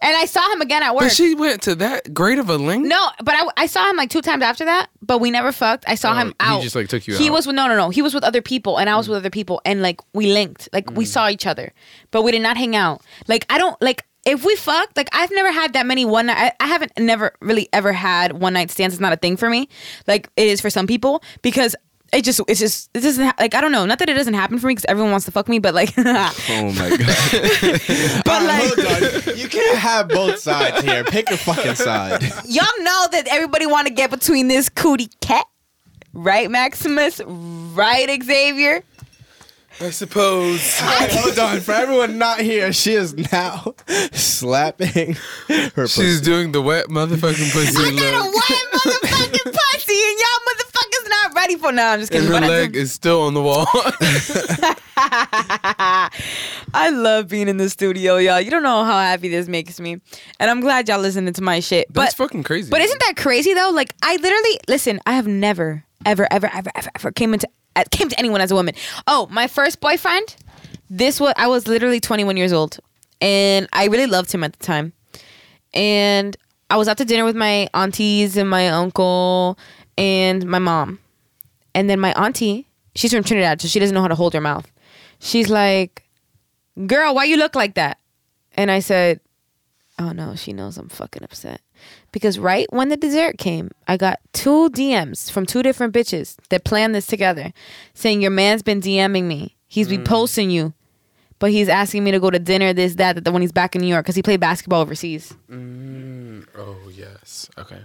And I saw him again at work. But she went to that great of a length? no, but I, I saw him like two times after that, but we never fucked. I saw Oh, him he out. just, like, took you out. He out. was with no no no. He was with other people and I was mm. with other people and like we linked. Like we mm. saw each other. But we did not hang out. Like I don't like if we fucked, like I've never had that many one night I, I haven't never really ever had one night stands. It's not a thing for me. Like it is for some people because it just it's just it doesn't ha- like I don't know. Not that it doesn't happen for me because everyone wants to fuck me, but like Oh my god! but like Hold on. You can't have both sides here. Pick a fucking side. y'all know that everybody want to get between this cootie cat, right, Maximus? Right, Xavier? I suppose. Hold on. For everyone not here, she is now slapping her pussy. She's doing the wet motherfucking pussy I got a wet motherfucking pussy, and y'all motherfuckers not ready for. No, I'm just And kidding. her leg is still on the wall. I love being in the studio, y'all. You don't know how happy this makes me, and I'm glad y'all listening to my shit. That's but fucking crazy. But isn't that crazy though? Like I literally listen. I have never, ever, ever, ever, ever, ever came into uh, came to anyone as a woman. Oh, my first boyfriend. This was I was literally 21 years old, and I really loved him at the time. And I was out to dinner with my aunties and my uncle and my mom, and then my auntie. She's from Trinidad, so she doesn't know how to hold her mouth. She's like, "Girl, why you look like that?" And I said, Oh no, she knows I'm fucking upset. Because right when the dessert came, I got two DMs from two different bitches that planned this together saying, Your man's been DMing me. He's mm. been posting you. But he's asking me to go to dinner, this, that, that when he's back in New York because he played basketball overseas. Mm, oh, yes. Okay.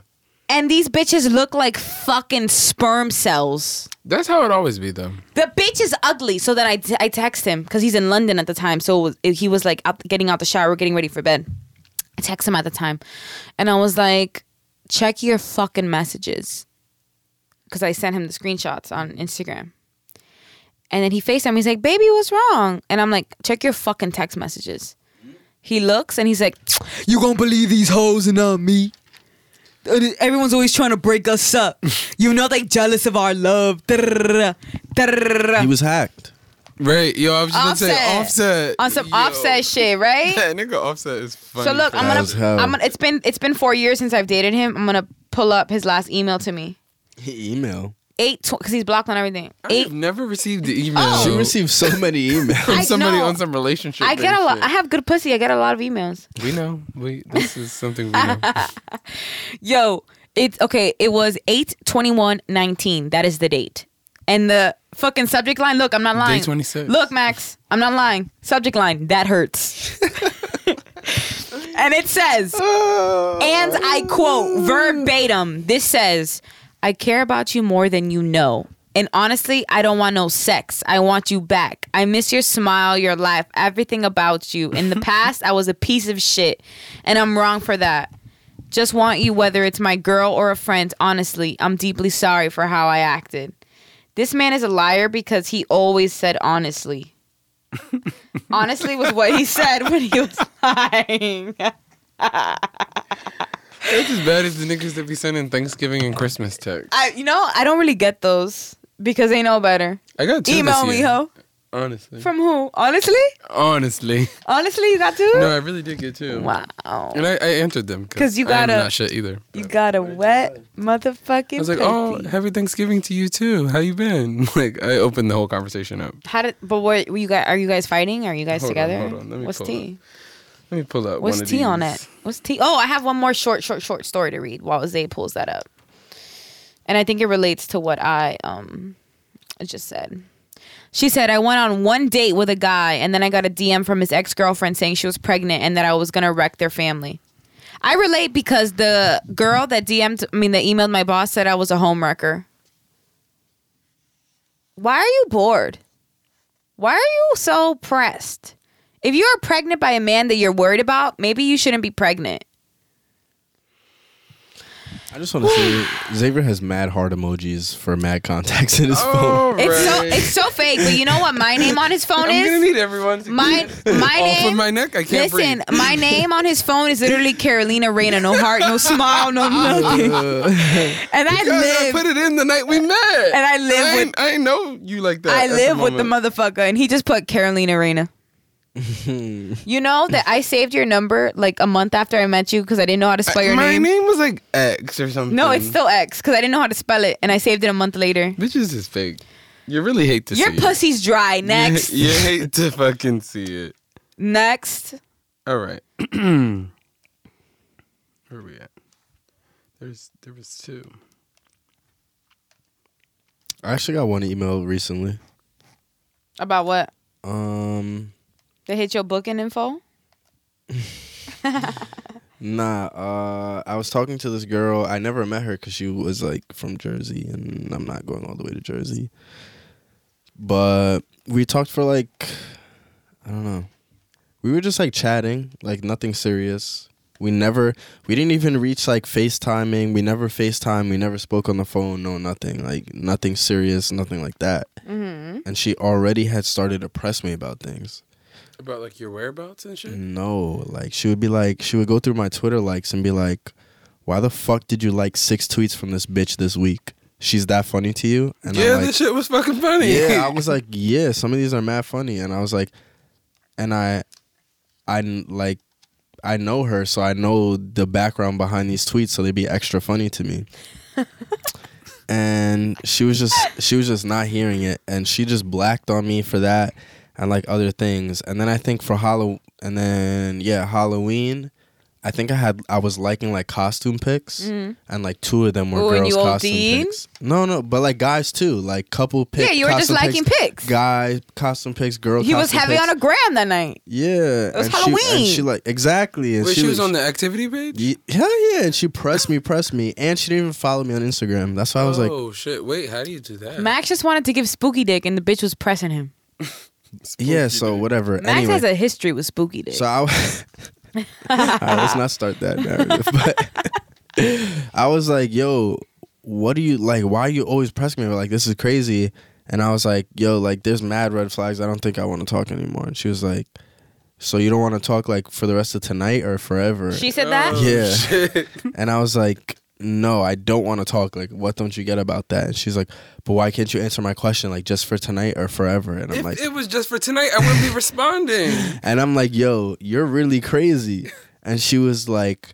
And these bitches look like fucking sperm cells. That's how it always be, though. The bitch is ugly. So then I, t- I text him because he's in London at the time. So it was, he was like out, getting out the shower, getting ready for bed. I text him at the time, and I was like, "Check your fucking messages," because I sent him the screenshots on Instagram. And then he FaceTime. He's like, "Baby, what's wrong?" And I'm like, "Check your fucking text messages." He looks and he's like, "You gonna believe these hoes and not me?" Everyone's always trying to break us up. You know they jealous of our love. He was hacked. Right, yo, I was just gonna say Offset. offset on some Yo. offset shit, right? That nigga offset is funny. So look, I'm gonna. I'm gonna. It's been it's been four years since I've dated him. I'm gonna pull up his last email to me. Email. Eight because he's blocked on everything. I Eight. have never received the email. Oh. She received so many emails. from I somebody know. on some relationship. I get a lot. shit. I have good pussy. I get a lot of emails. We know. We this is something we know. Yo, it's okay. It was eight twenty one nineteen. That is the date. And the fucking subject line. Look, I'm not lying. 26. Look, Max, I'm not lying. Subject line. That hurts. and it says, and I quote verbatim. This says, "I care about you more than you know." And honestly, I don't want no sex. I want you back. I miss your smile, your laugh, everything about you. In the past, I was a piece of shit, and I'm wrong for that. Just want you, whether it's my girl or a friend. Honestly, I'm deeply sorry for how I acted. This man is a liar because he always said honestly. honestly was what he said when he was lying. It's as bad as the niggas that be sending Thanksgiving and Christmas texts. I, you know, I don't really get those because they know better. I got two Email this me, ho. Honestly. From who? Honestly? Honestly. Honestly, you got two? No, I really did get two. Wow. And I, I answered them because you got I am gotta- not shit either. You got a wet motherfucking I was like, oh, pussy. happy Thanksgiving to you too. How you been? Like, I opened the whole conversation up. How did? But what? Were you guys? Are you guys fighting? Are you guys Hold on, together? hold on. Let me What's pull tea? Let me pull up. What's of tea on these. it? What's tea? Oh, I have one more short, short, short story to read while Zay pulls that up, and I think it relates to what I um just said. She said, I went on one date with a guy, and then I got a DM from his ex girlfriend saying she was pregnant and that I was gonna wreck their family. I relate because the girl that DM'd, I mean, that emailed my boss said I was a homewrecker. Why are you bored? Why are you so pressed? If you are pregnant by a man that you're worried about, maybe you shouldn't be pregnant. I just want to say Xavier has mad heart emojis for mad contacts in his oh, phone. Oh, It's so it's so fake. But you know what my name on his phone is. I'm gonna need everyone. To My get my off name. of my neck. I can't Listen, breathe. my name on his phone is literally Carolina Reina. No heart, no smile, no uh, nothing. And I Guys, I live. put it in the night we met. And I live I with- ain't- I ain't know you like that. I at the live with the moment. motherfucker, and he just put Carolina Reina. You know that I saved your number like a month after I met you because I didn't know how to spell your my name. My name was like X or something. No, it's still X because I didn't know how to spell it, and I saved it a month later. Bitches is fake. You really hate to see. Your see pussy's dry. Next, You, you hate to fucking see it. next. All right. Where are we at? There's there was two. I actually got one email recently. About what? Um, They hit your booking info. nah. Uh, I was talking to this girl. I never met her because she was like from Jersey, and I'm not going all the way to Jersey. But we talked for like, I don't know. We were just like chatting, like nothing serious. We never, we didn't even reach like FaceTiming. We never FaceTime. We never spoke on the phone. No, nothing. Like nothing serious. Nothing like that. Mm-hmm. And she already had started to press me about things. About like your whereabouts and shit. No, like she would be like, she would go through my Twitter likes and be like, "Why the fuck did you like six tweets from this bitch this week? She's that funny to you?" And yeah, like, this shit was fucking funny. yeah, I was like, yeah, some of these are mad funny, and I was like, and I, I like, I know her, so I know the background behind these tweets, so they'd be extra funny to me. and she was just, she was just not hearing it, and she just blacked on me for that, and like other things, and then I think for Halloween, and then yeah, Halloween. I think I had I was liking like costume pics, mm. and like two of them were Ooh, girls' costume OD'd? pics. No, no, but like guys too, like couple pics. Yeah, you were just costume liking pics. Guy costume pics, girl. He was heavy pics. on a gram that night. Yeah, was and She, Halloween. and she like exactly. And Wait, she, was on the activity page. Ye- Hell yeah, and she pressed me, pressed me, and she didn't even follow me on Instagram. That's why I was like, oh shit! Wait, how do you do that? Max just wanted to give Spooky Dick, and the bitch was pressing him. yeah, so whatever. Max anyway, has a history with Spooky Dick. So I, All right, let's not start that narrative. But I was like, "Yo, what do you like? Why are you always pressing me? Like this is crazy." And I was like, "Yo, like there's mad red flags. I don't think I want to talk anymore." And she was like, "So you don't want to talk like for the rest of tonight or forever?" she said that. Oh, Yeah. shit. and I was like, no, I don't want to talk. Like, what don't you get about that? And she's like, but why can't you answer my question like just for tonight or forever? And I'm If like, it was just for tonight, I wouldn't be responding. and I'm like, yo, you're really crazy. And she was like,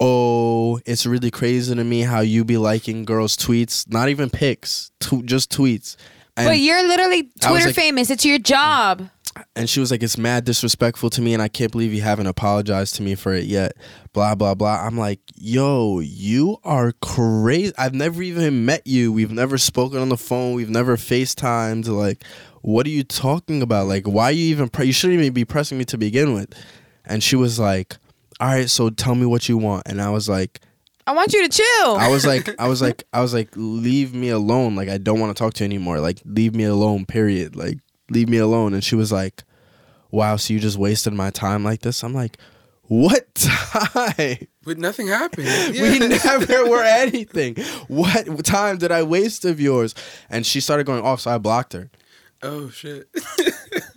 oh, it's really crazy to me how you be liking girls' tweets, not even pics, tw- just tweets. And, but you're literally Twitter like- famous. It's your job. And she was like, it's mad disrespectful to me, and I can't believe you haven't apologized to me for it yet. Blah blah blah. I'm like, yo, you are crazy. I've never even met you. We've never spoken on the phone. We've never FaceTimed. Like, what are you talking about? Like, why are you even? Pre- you shouldn't even be pressing me to begin with. And she was like, all right, so tell me what you want. And I was like, I want you to chill. I was like, I was like, I was like, leave me alone. Like, I don't want to talk to you anymore. Like, leave me alone. Period. Like, leave me alone. And she was like, wow, so you just wasted my time like this? I'm like, what time? but nothing happened. We never were anything. What time did I waste of yours? And she started going off, so I blocked her. Oh shit.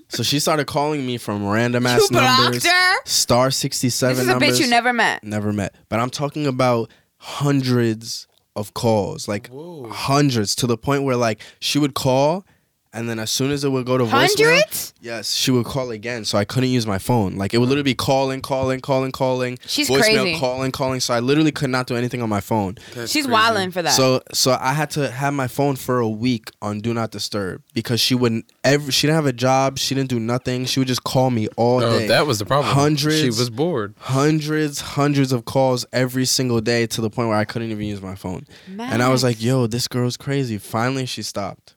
So she started calling me from random ass blocked numbers. her. Star sixty seven. This seven is a numbers. bitch you never met. never met. But I'm talking about hundreds of calls, like Whoa. hundreds, to the point where like she would call, and then as soon as it would go to voicemail, Hundreds? yes, she would call again. So I couldn't use my phone. Like it would literally be calling, calling, calling, calling. She's voicemail, crazy. calling, calling. So I literally could not do anything on my phone. That's She's crazy. wilding for that. So so I had to have my phone for a week on do not disturb because she wouldn't ever. She didn't have a job. She didn't do nothing. She would just call me all No, day. that was the problem. Hundreds. She was bored. hundreds, hundreds of calls every single day to the point where I couldn't even use my phone. And I was like, yo, this girl's crazy. Finally, she stopped.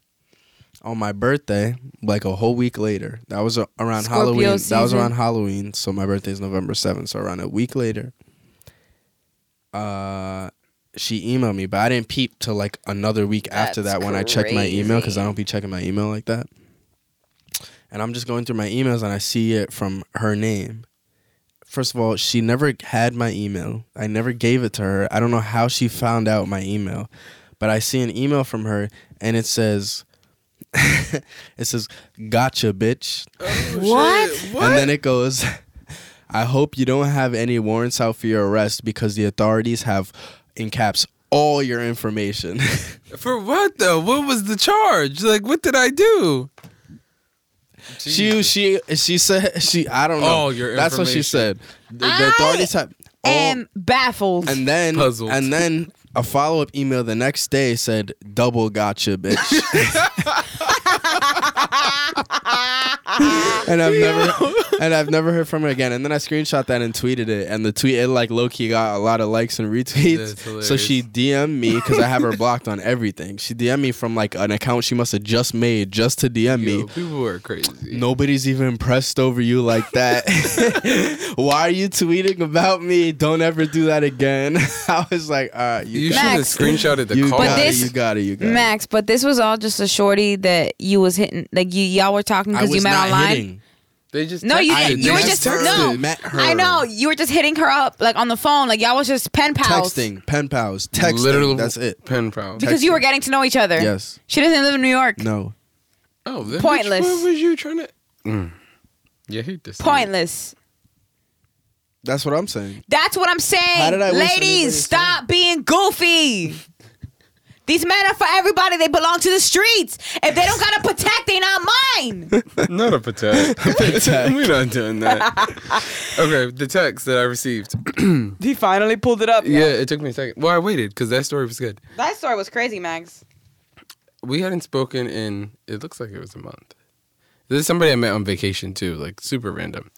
On my birthday, like a whole week later, that was around Scorpio Halloween. That was around Halloween. So my birthday is November 7th. So around a week later, uh, she emailed me, but I didn't peep till like another week after that when I checked my email because I don't be checking my email like that. And I'm just going through my emails and I see it from her name. First of all, she never had my email. I never gave it to her. I don't know how she found out my email, but I see an email from her and it says, it says, "Gotcha, bitch." Oh, what? Shit, And then it goes, I hope you don't have any warrants out for your arrest because the authorities have, in caps, all your information. For what though? What was the charge? Like, what did I do? she she she said she I don't know. All your That's what she said. The, the authorities have all, am baffled. and then Puzzled. and then a follow up email the next day said double gotcha bitch. and I've never and I've never heard from her again. And then I screenshot that and tweeted it, and the tweet it like low key got a lot of likes and retweets. So she DM'd me because I have her blocked on everything. She DM'd me from like an account she must have just made just to DM me. Yo, people were crazy. Nobody's even impressed over you like that. Why are you tweeting about me? Don't ever do that again. I was like, all right, you, You should have Max. screenshotted the you call. But got this- it. You got it. You got it. Max, but this was all just a shorty that you was hitting. Like you, y'all were talking because you was met not online. hitting. they just No, you didn't. You were just just no. Met her. I know you were just hitting her up like on the phone. Like y'all was just pen pals. Texting, pen pals, texting. Literal That's it. Pen pals. because you were getting to know each other. Yes. She doesn't live in New York. No. Oh, then Pointless. Bitch, what was you trying to? Mm. Yeah, he this. Pointless. That's what I'm saying. That's what I'm saying. How did I Ladies, stop being goofy. These men are for everybody. They belong to the streets. If they don't got to protect, they not mine. Not a patek. Patek. We're not doing that. okay, the text that I received. he finally pulled it up. Yeah, it took me a second. Well, I waited because that story was good. That story was crazy, Max. We hadn't spoken in. It looks like it was a month. This is somebody I met on vacation too, like super random.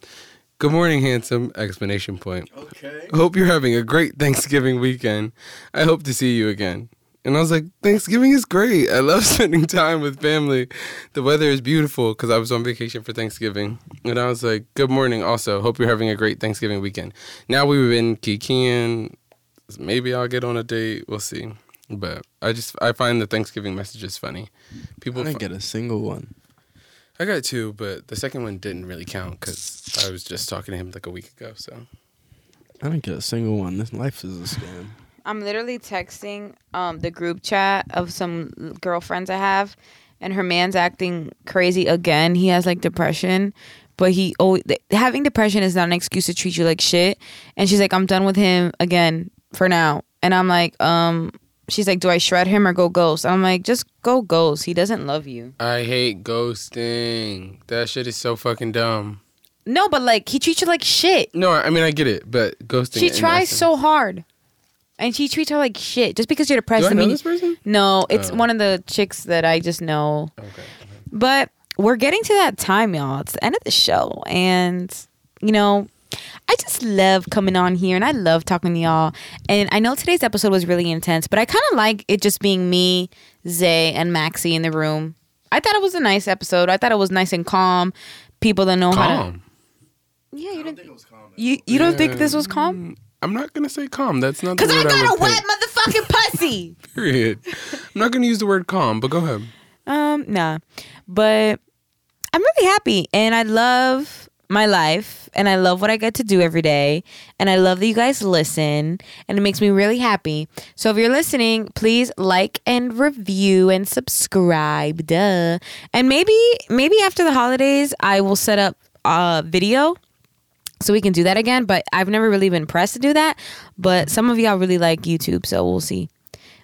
Good morning, handsome! Explanation point. Okay. Hope you're having a great Thanksgiving weekend. I hope to see you again. And I was like, Thanksgiving is great. I love spending time with family. The weather is beautiful because I was on vacation for Thanksgiving. And I was like, Good morning. Also, hope you're having a great Thanksgiving weekend. Now we've been kikiing. Maybe I'll get on a date. We'll see. But I just I find the Thanksgiving messages funny. People, I didn't get a single one. I got two, but the second one didn't really count because I was just talking to him like a week ago. So I didn't get a single one. This life is a scam. I'm literally texting um, the group chat of some girlfriends I have, and her man's acting crazy again. He has like depression, but he always having depression is not an excuse to treat you like shit. And she's like, I'm done with him again for now. And I'm like, um, she's like, do I shred him or go ghost? I'm like, just go ghost. He doesn't love you. I hate ghosting. That shit is so fucking dumb. No, but like he treats you like shit. No, I mean I get it, but ghosting. She tries so hard, and she treats her like shit. Just because you're depressed, Do I doesn't know mean this person? no. It's Oh. one of the chicks that I just know. Okay. But we're getting to that time, y'all. It's the end of the show. And, you know, I just love coming on here and I love talking to y'all. And I know today's episode was really intense, but I kind of like it just being me, Zay, and Maxie in the room. I thought it was a nice episode. I thought it was nice and calm. People that know how to. Calm. Yeah, you didn't. You, you don't think this was calm? Mm, I'm not gonna say calm. That's not the Because I got a wet pick. motherfucking pussy. Period. I'm not gonna use the word calm, but go ahead. Um, nah. But I'm really happy and I love my life and I love what I get to do every day. And I love that you guys listen and it makes me really happy. So if you're listening, please like and review and subscribe. Duh. And maybe maybe after the holidays I will set up a video so we can do that again. But I've never really been pressed to do that. But some of y'all really like YouTube, so we'll see.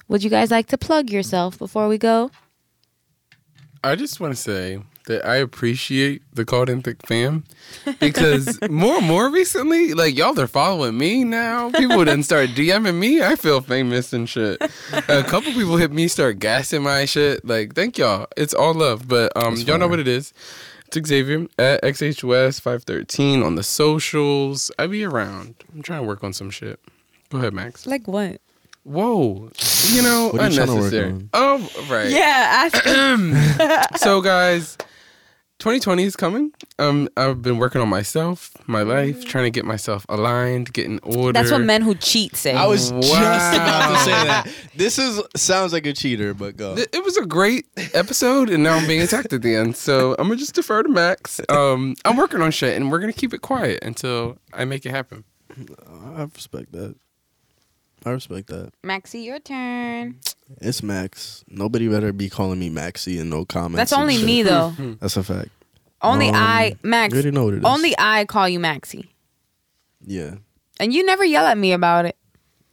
Would you guys like to plug yourself before we go? I just want to say that I appreciate the Called In Thick fam because more and more recently, like y'all are following me now. People didn't start DMing me. I feel famous and shit. A couple people hit me, start gassing my shit. Like, thank y'all. It's all love, but um, y'all know what it is. It's Xavier at XHOS five thirteen on the socials. I be around. I'm trying to work on some shit. Go ahead, Max. Like what? Whoa, you know, What are you trying to work unnecessary. on? Oh, right. Yeah, ask so guys 2020 is coming um i've been working on myself my life trying to get myself aligned getting order That's what men who cheat say. I was just about to say that. This is sounds like a cheater, but go. Th- it was a great episode and now i'm being attacked at the end so i'm gonna just defer to max um i'm working on shit and we're gonna keep it quiet until i make it happen I respect that. I respect that. Maxie, your turn. It's Max. Nobody better be calling me Maxie in no comments. That's only me though. That's a fact. Only um, I Max. You already know what it is. Only I call you Maxie. Yeah. And you never yell at me about it.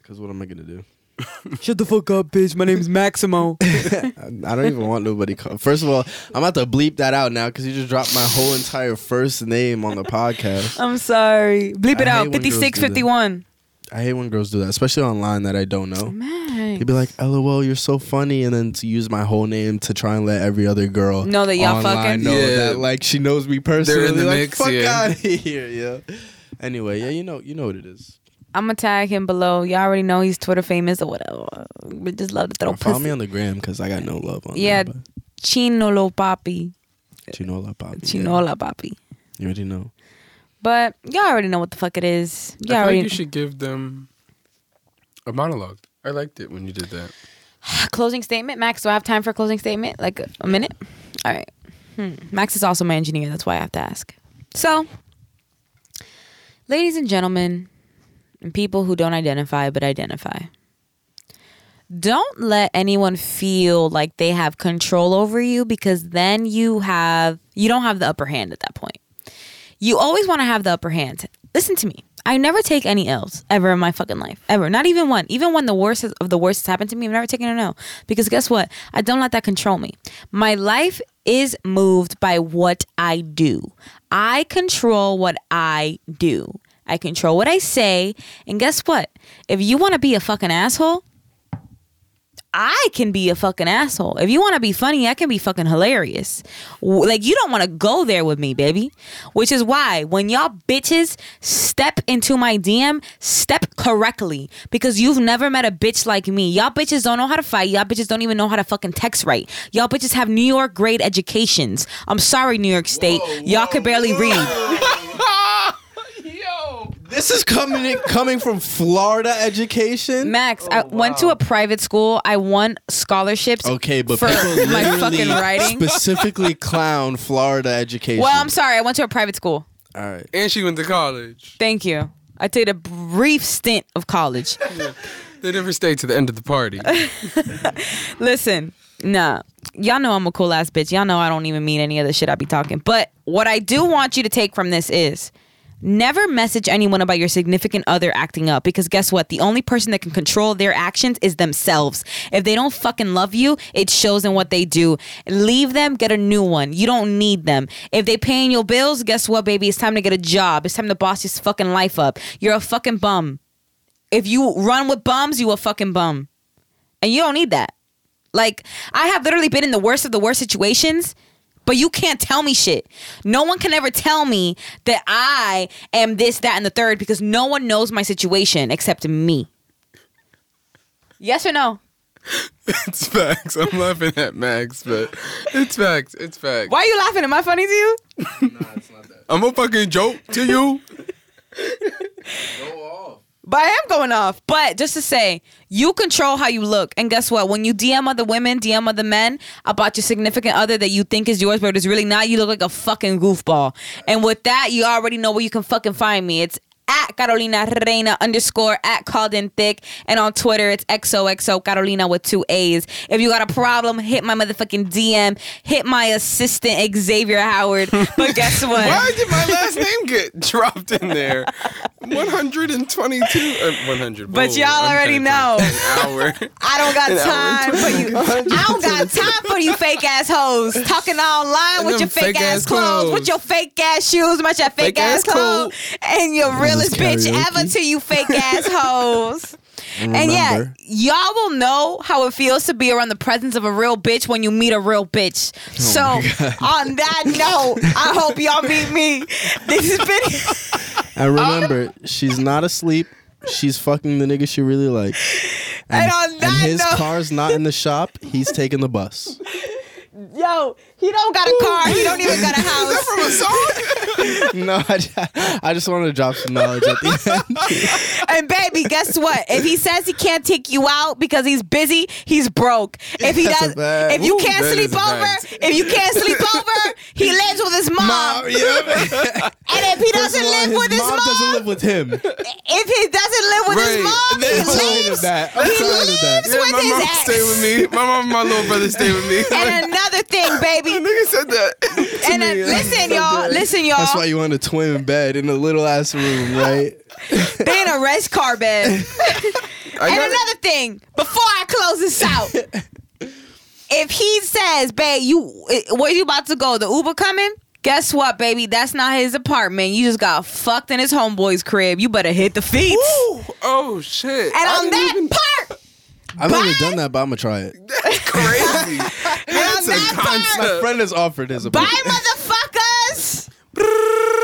Cause what am I gonna do? Shut the fuck up, bitch. My name's Maximo. I don't even want nobody. Call. First of all, I'm about to bleep that out now because you just dropped my whole entire first name on the podcast. I'm sorry. Bleep it I out. 5651. I hate when girls do that, especially online that I don't know. Man. They'd be like, "LOL, you're so funny," and then to use my whole name to try and let every other girl Know that y'all online fucking? know Yeah. that like she knows me personally. They're in the like, mix, Fuck yeah. out of here, yeah. Anyway, yeah, you know, you know what it is. I'm gonna tag him below. Y'all already know he's Twitter famous or whatever. We just love to throw Don't follow pussy. me on the gram because I got no love on. Yeah, there, Chinolo Papi. but Chinola Papi. Chinola Papi. You already know. But y'all already know what the fuck it is. i Y'all feel already like you should give them a monologue i liked it when you did that closing statement. Max, do I have time for a closing statement? Like a, a minute? All right. Hmm. Max is also my engineer. That's why I have to ask. So, ladies and gentlemen, and people who don't identify but identify, don't let anyone feel like they have control over you because then you have you don't have the upper hand at that point. You always want to have the upper hand. Listen to me. I never take any L's ever in my fucking life. Ever. Not even one. Even when the worst of the worst has happened to me, I've never taken an L. Because guess what? I don't let that control me. My life is moved by what I do. I control what I do. I control what I say. And guess what? If you want to be a fucking asshole, I can be a fucking asshole. If you want to be funny, I can be fucking hilarious. Like you don't want to go there with me, baby. Which is why when y'all bitches step into my DM, step correctly because you've never met a bitch like me. Y'all bitches don't know how to fight. Y'all bitches don't even know how to fucking text right. Y'all bitches have New York grade educations. I'm sorry, New York State. y'all could barely read. This is coming in, coming from Florida education. Max, I oh, went to a private school. I won scholarships. Okay, but for people my literally fucking writing. specifically clown Florida education. Well, I'm sorry. I went to a private school. All right. and she went to college Thank you. I did a brief stint of college. they never stayed to the end of the party Listen, nah. Y'all know I'm a cool ass bitch. Y'all know I don't even mean any of the shit I be talking. But what I do want you to take from this is Never message anyone about your significant other acting up because guess what? The only person that can control their actions is themselves. If they don't fucking love you, it shows in what they do. Leave them, get a new one. You don't need them. If they paying your bills, guess what, baby? It's time to get a job. It's time to boss your fucking life up. You're a fucking bum. If you run with bums, you a fucking bum. And you don't need that. Like, I have literally been in the worst of the worst situations, but you can't tell me shit. No one can ever tell me that I am this, that, and the third because no one knows my situation except me. Yes or no? It's facts. I'm laughing at Max, but it's facts. It's facts. Why are you laughing? Am I funny to you? nah, it's not that. I'm a fucking joke to you. But I am going off. But just to say, you control how you look. And guess what? When you DM other women, DM other men about your significant other that you think is yours, but it's really not, you look like a fucking goofball. And with that, you already know where you can fucking find me. It's at Carolina Reina underscore at called in thick. And on Twitter, it's XOXO Carolina with two A's. If you got a problem, hit my motherfucking DM. Hit my assistant Xavier Howard. But guess what? Why did my last name get dropped in there? 122 uh, 100. But Whoa, y'all already know. Hour. I don't got time for you. I don't got time for you fake ass hoes talking online with your fake, ass fake-ass clothes, clothes. with your fake ass shoes, with your fake, ass, Fake-ass clothes, and your realest bitch karaoke. ever to you fake ass hoes. And yeah, y'all will know how it feels to be around the presence of a real bitch when you meet a real bitch. Oh so, on that note, I hope y'all meet me. This has been. And remember, she's not asleep. She's fucking the nigga she really likes. And on And that his note- car's not in the shop. He's taking the bus. Yo, he don't got a car. He don't even got a house. Is that From a song? no, I just, I just wanted to drop some knowledge at the end. And baby, guess what? If he says he can't take you out because he's busy, he's broke. If he does, fact. if you Ooh, can't sleep over, if you can't sleep over, he lives with his mom. Mom, yeah. And if he doesn't all, live his with his mom mom, doesn't live with him. if he doesn't live with his Right. mom, he I'm tired of leaves. that. He tired of that. leaves Yeah, with my his mom ex. stay with me. My mom and my little brother stay with me. And another thing, baby. Nigga said that. to And uh, then, me. listen, y'all. Listen, y'all. That's why you want a twin bed in a little ass room, right? they in a rest car bed. And got another thing, before I close this out, if he says, "Babe, you eh, where you about to go? The Uber coming?" Guess what, baby? That's not his apartment. You just got fucked in his homeboy's crib. You better hit the feet. Oh shit. And I on didn't that even- part, I've never done that, but I'm gonna try it. That's crazy. And on That's a that part, My friend has offered his bye, apartment. motherfuckers.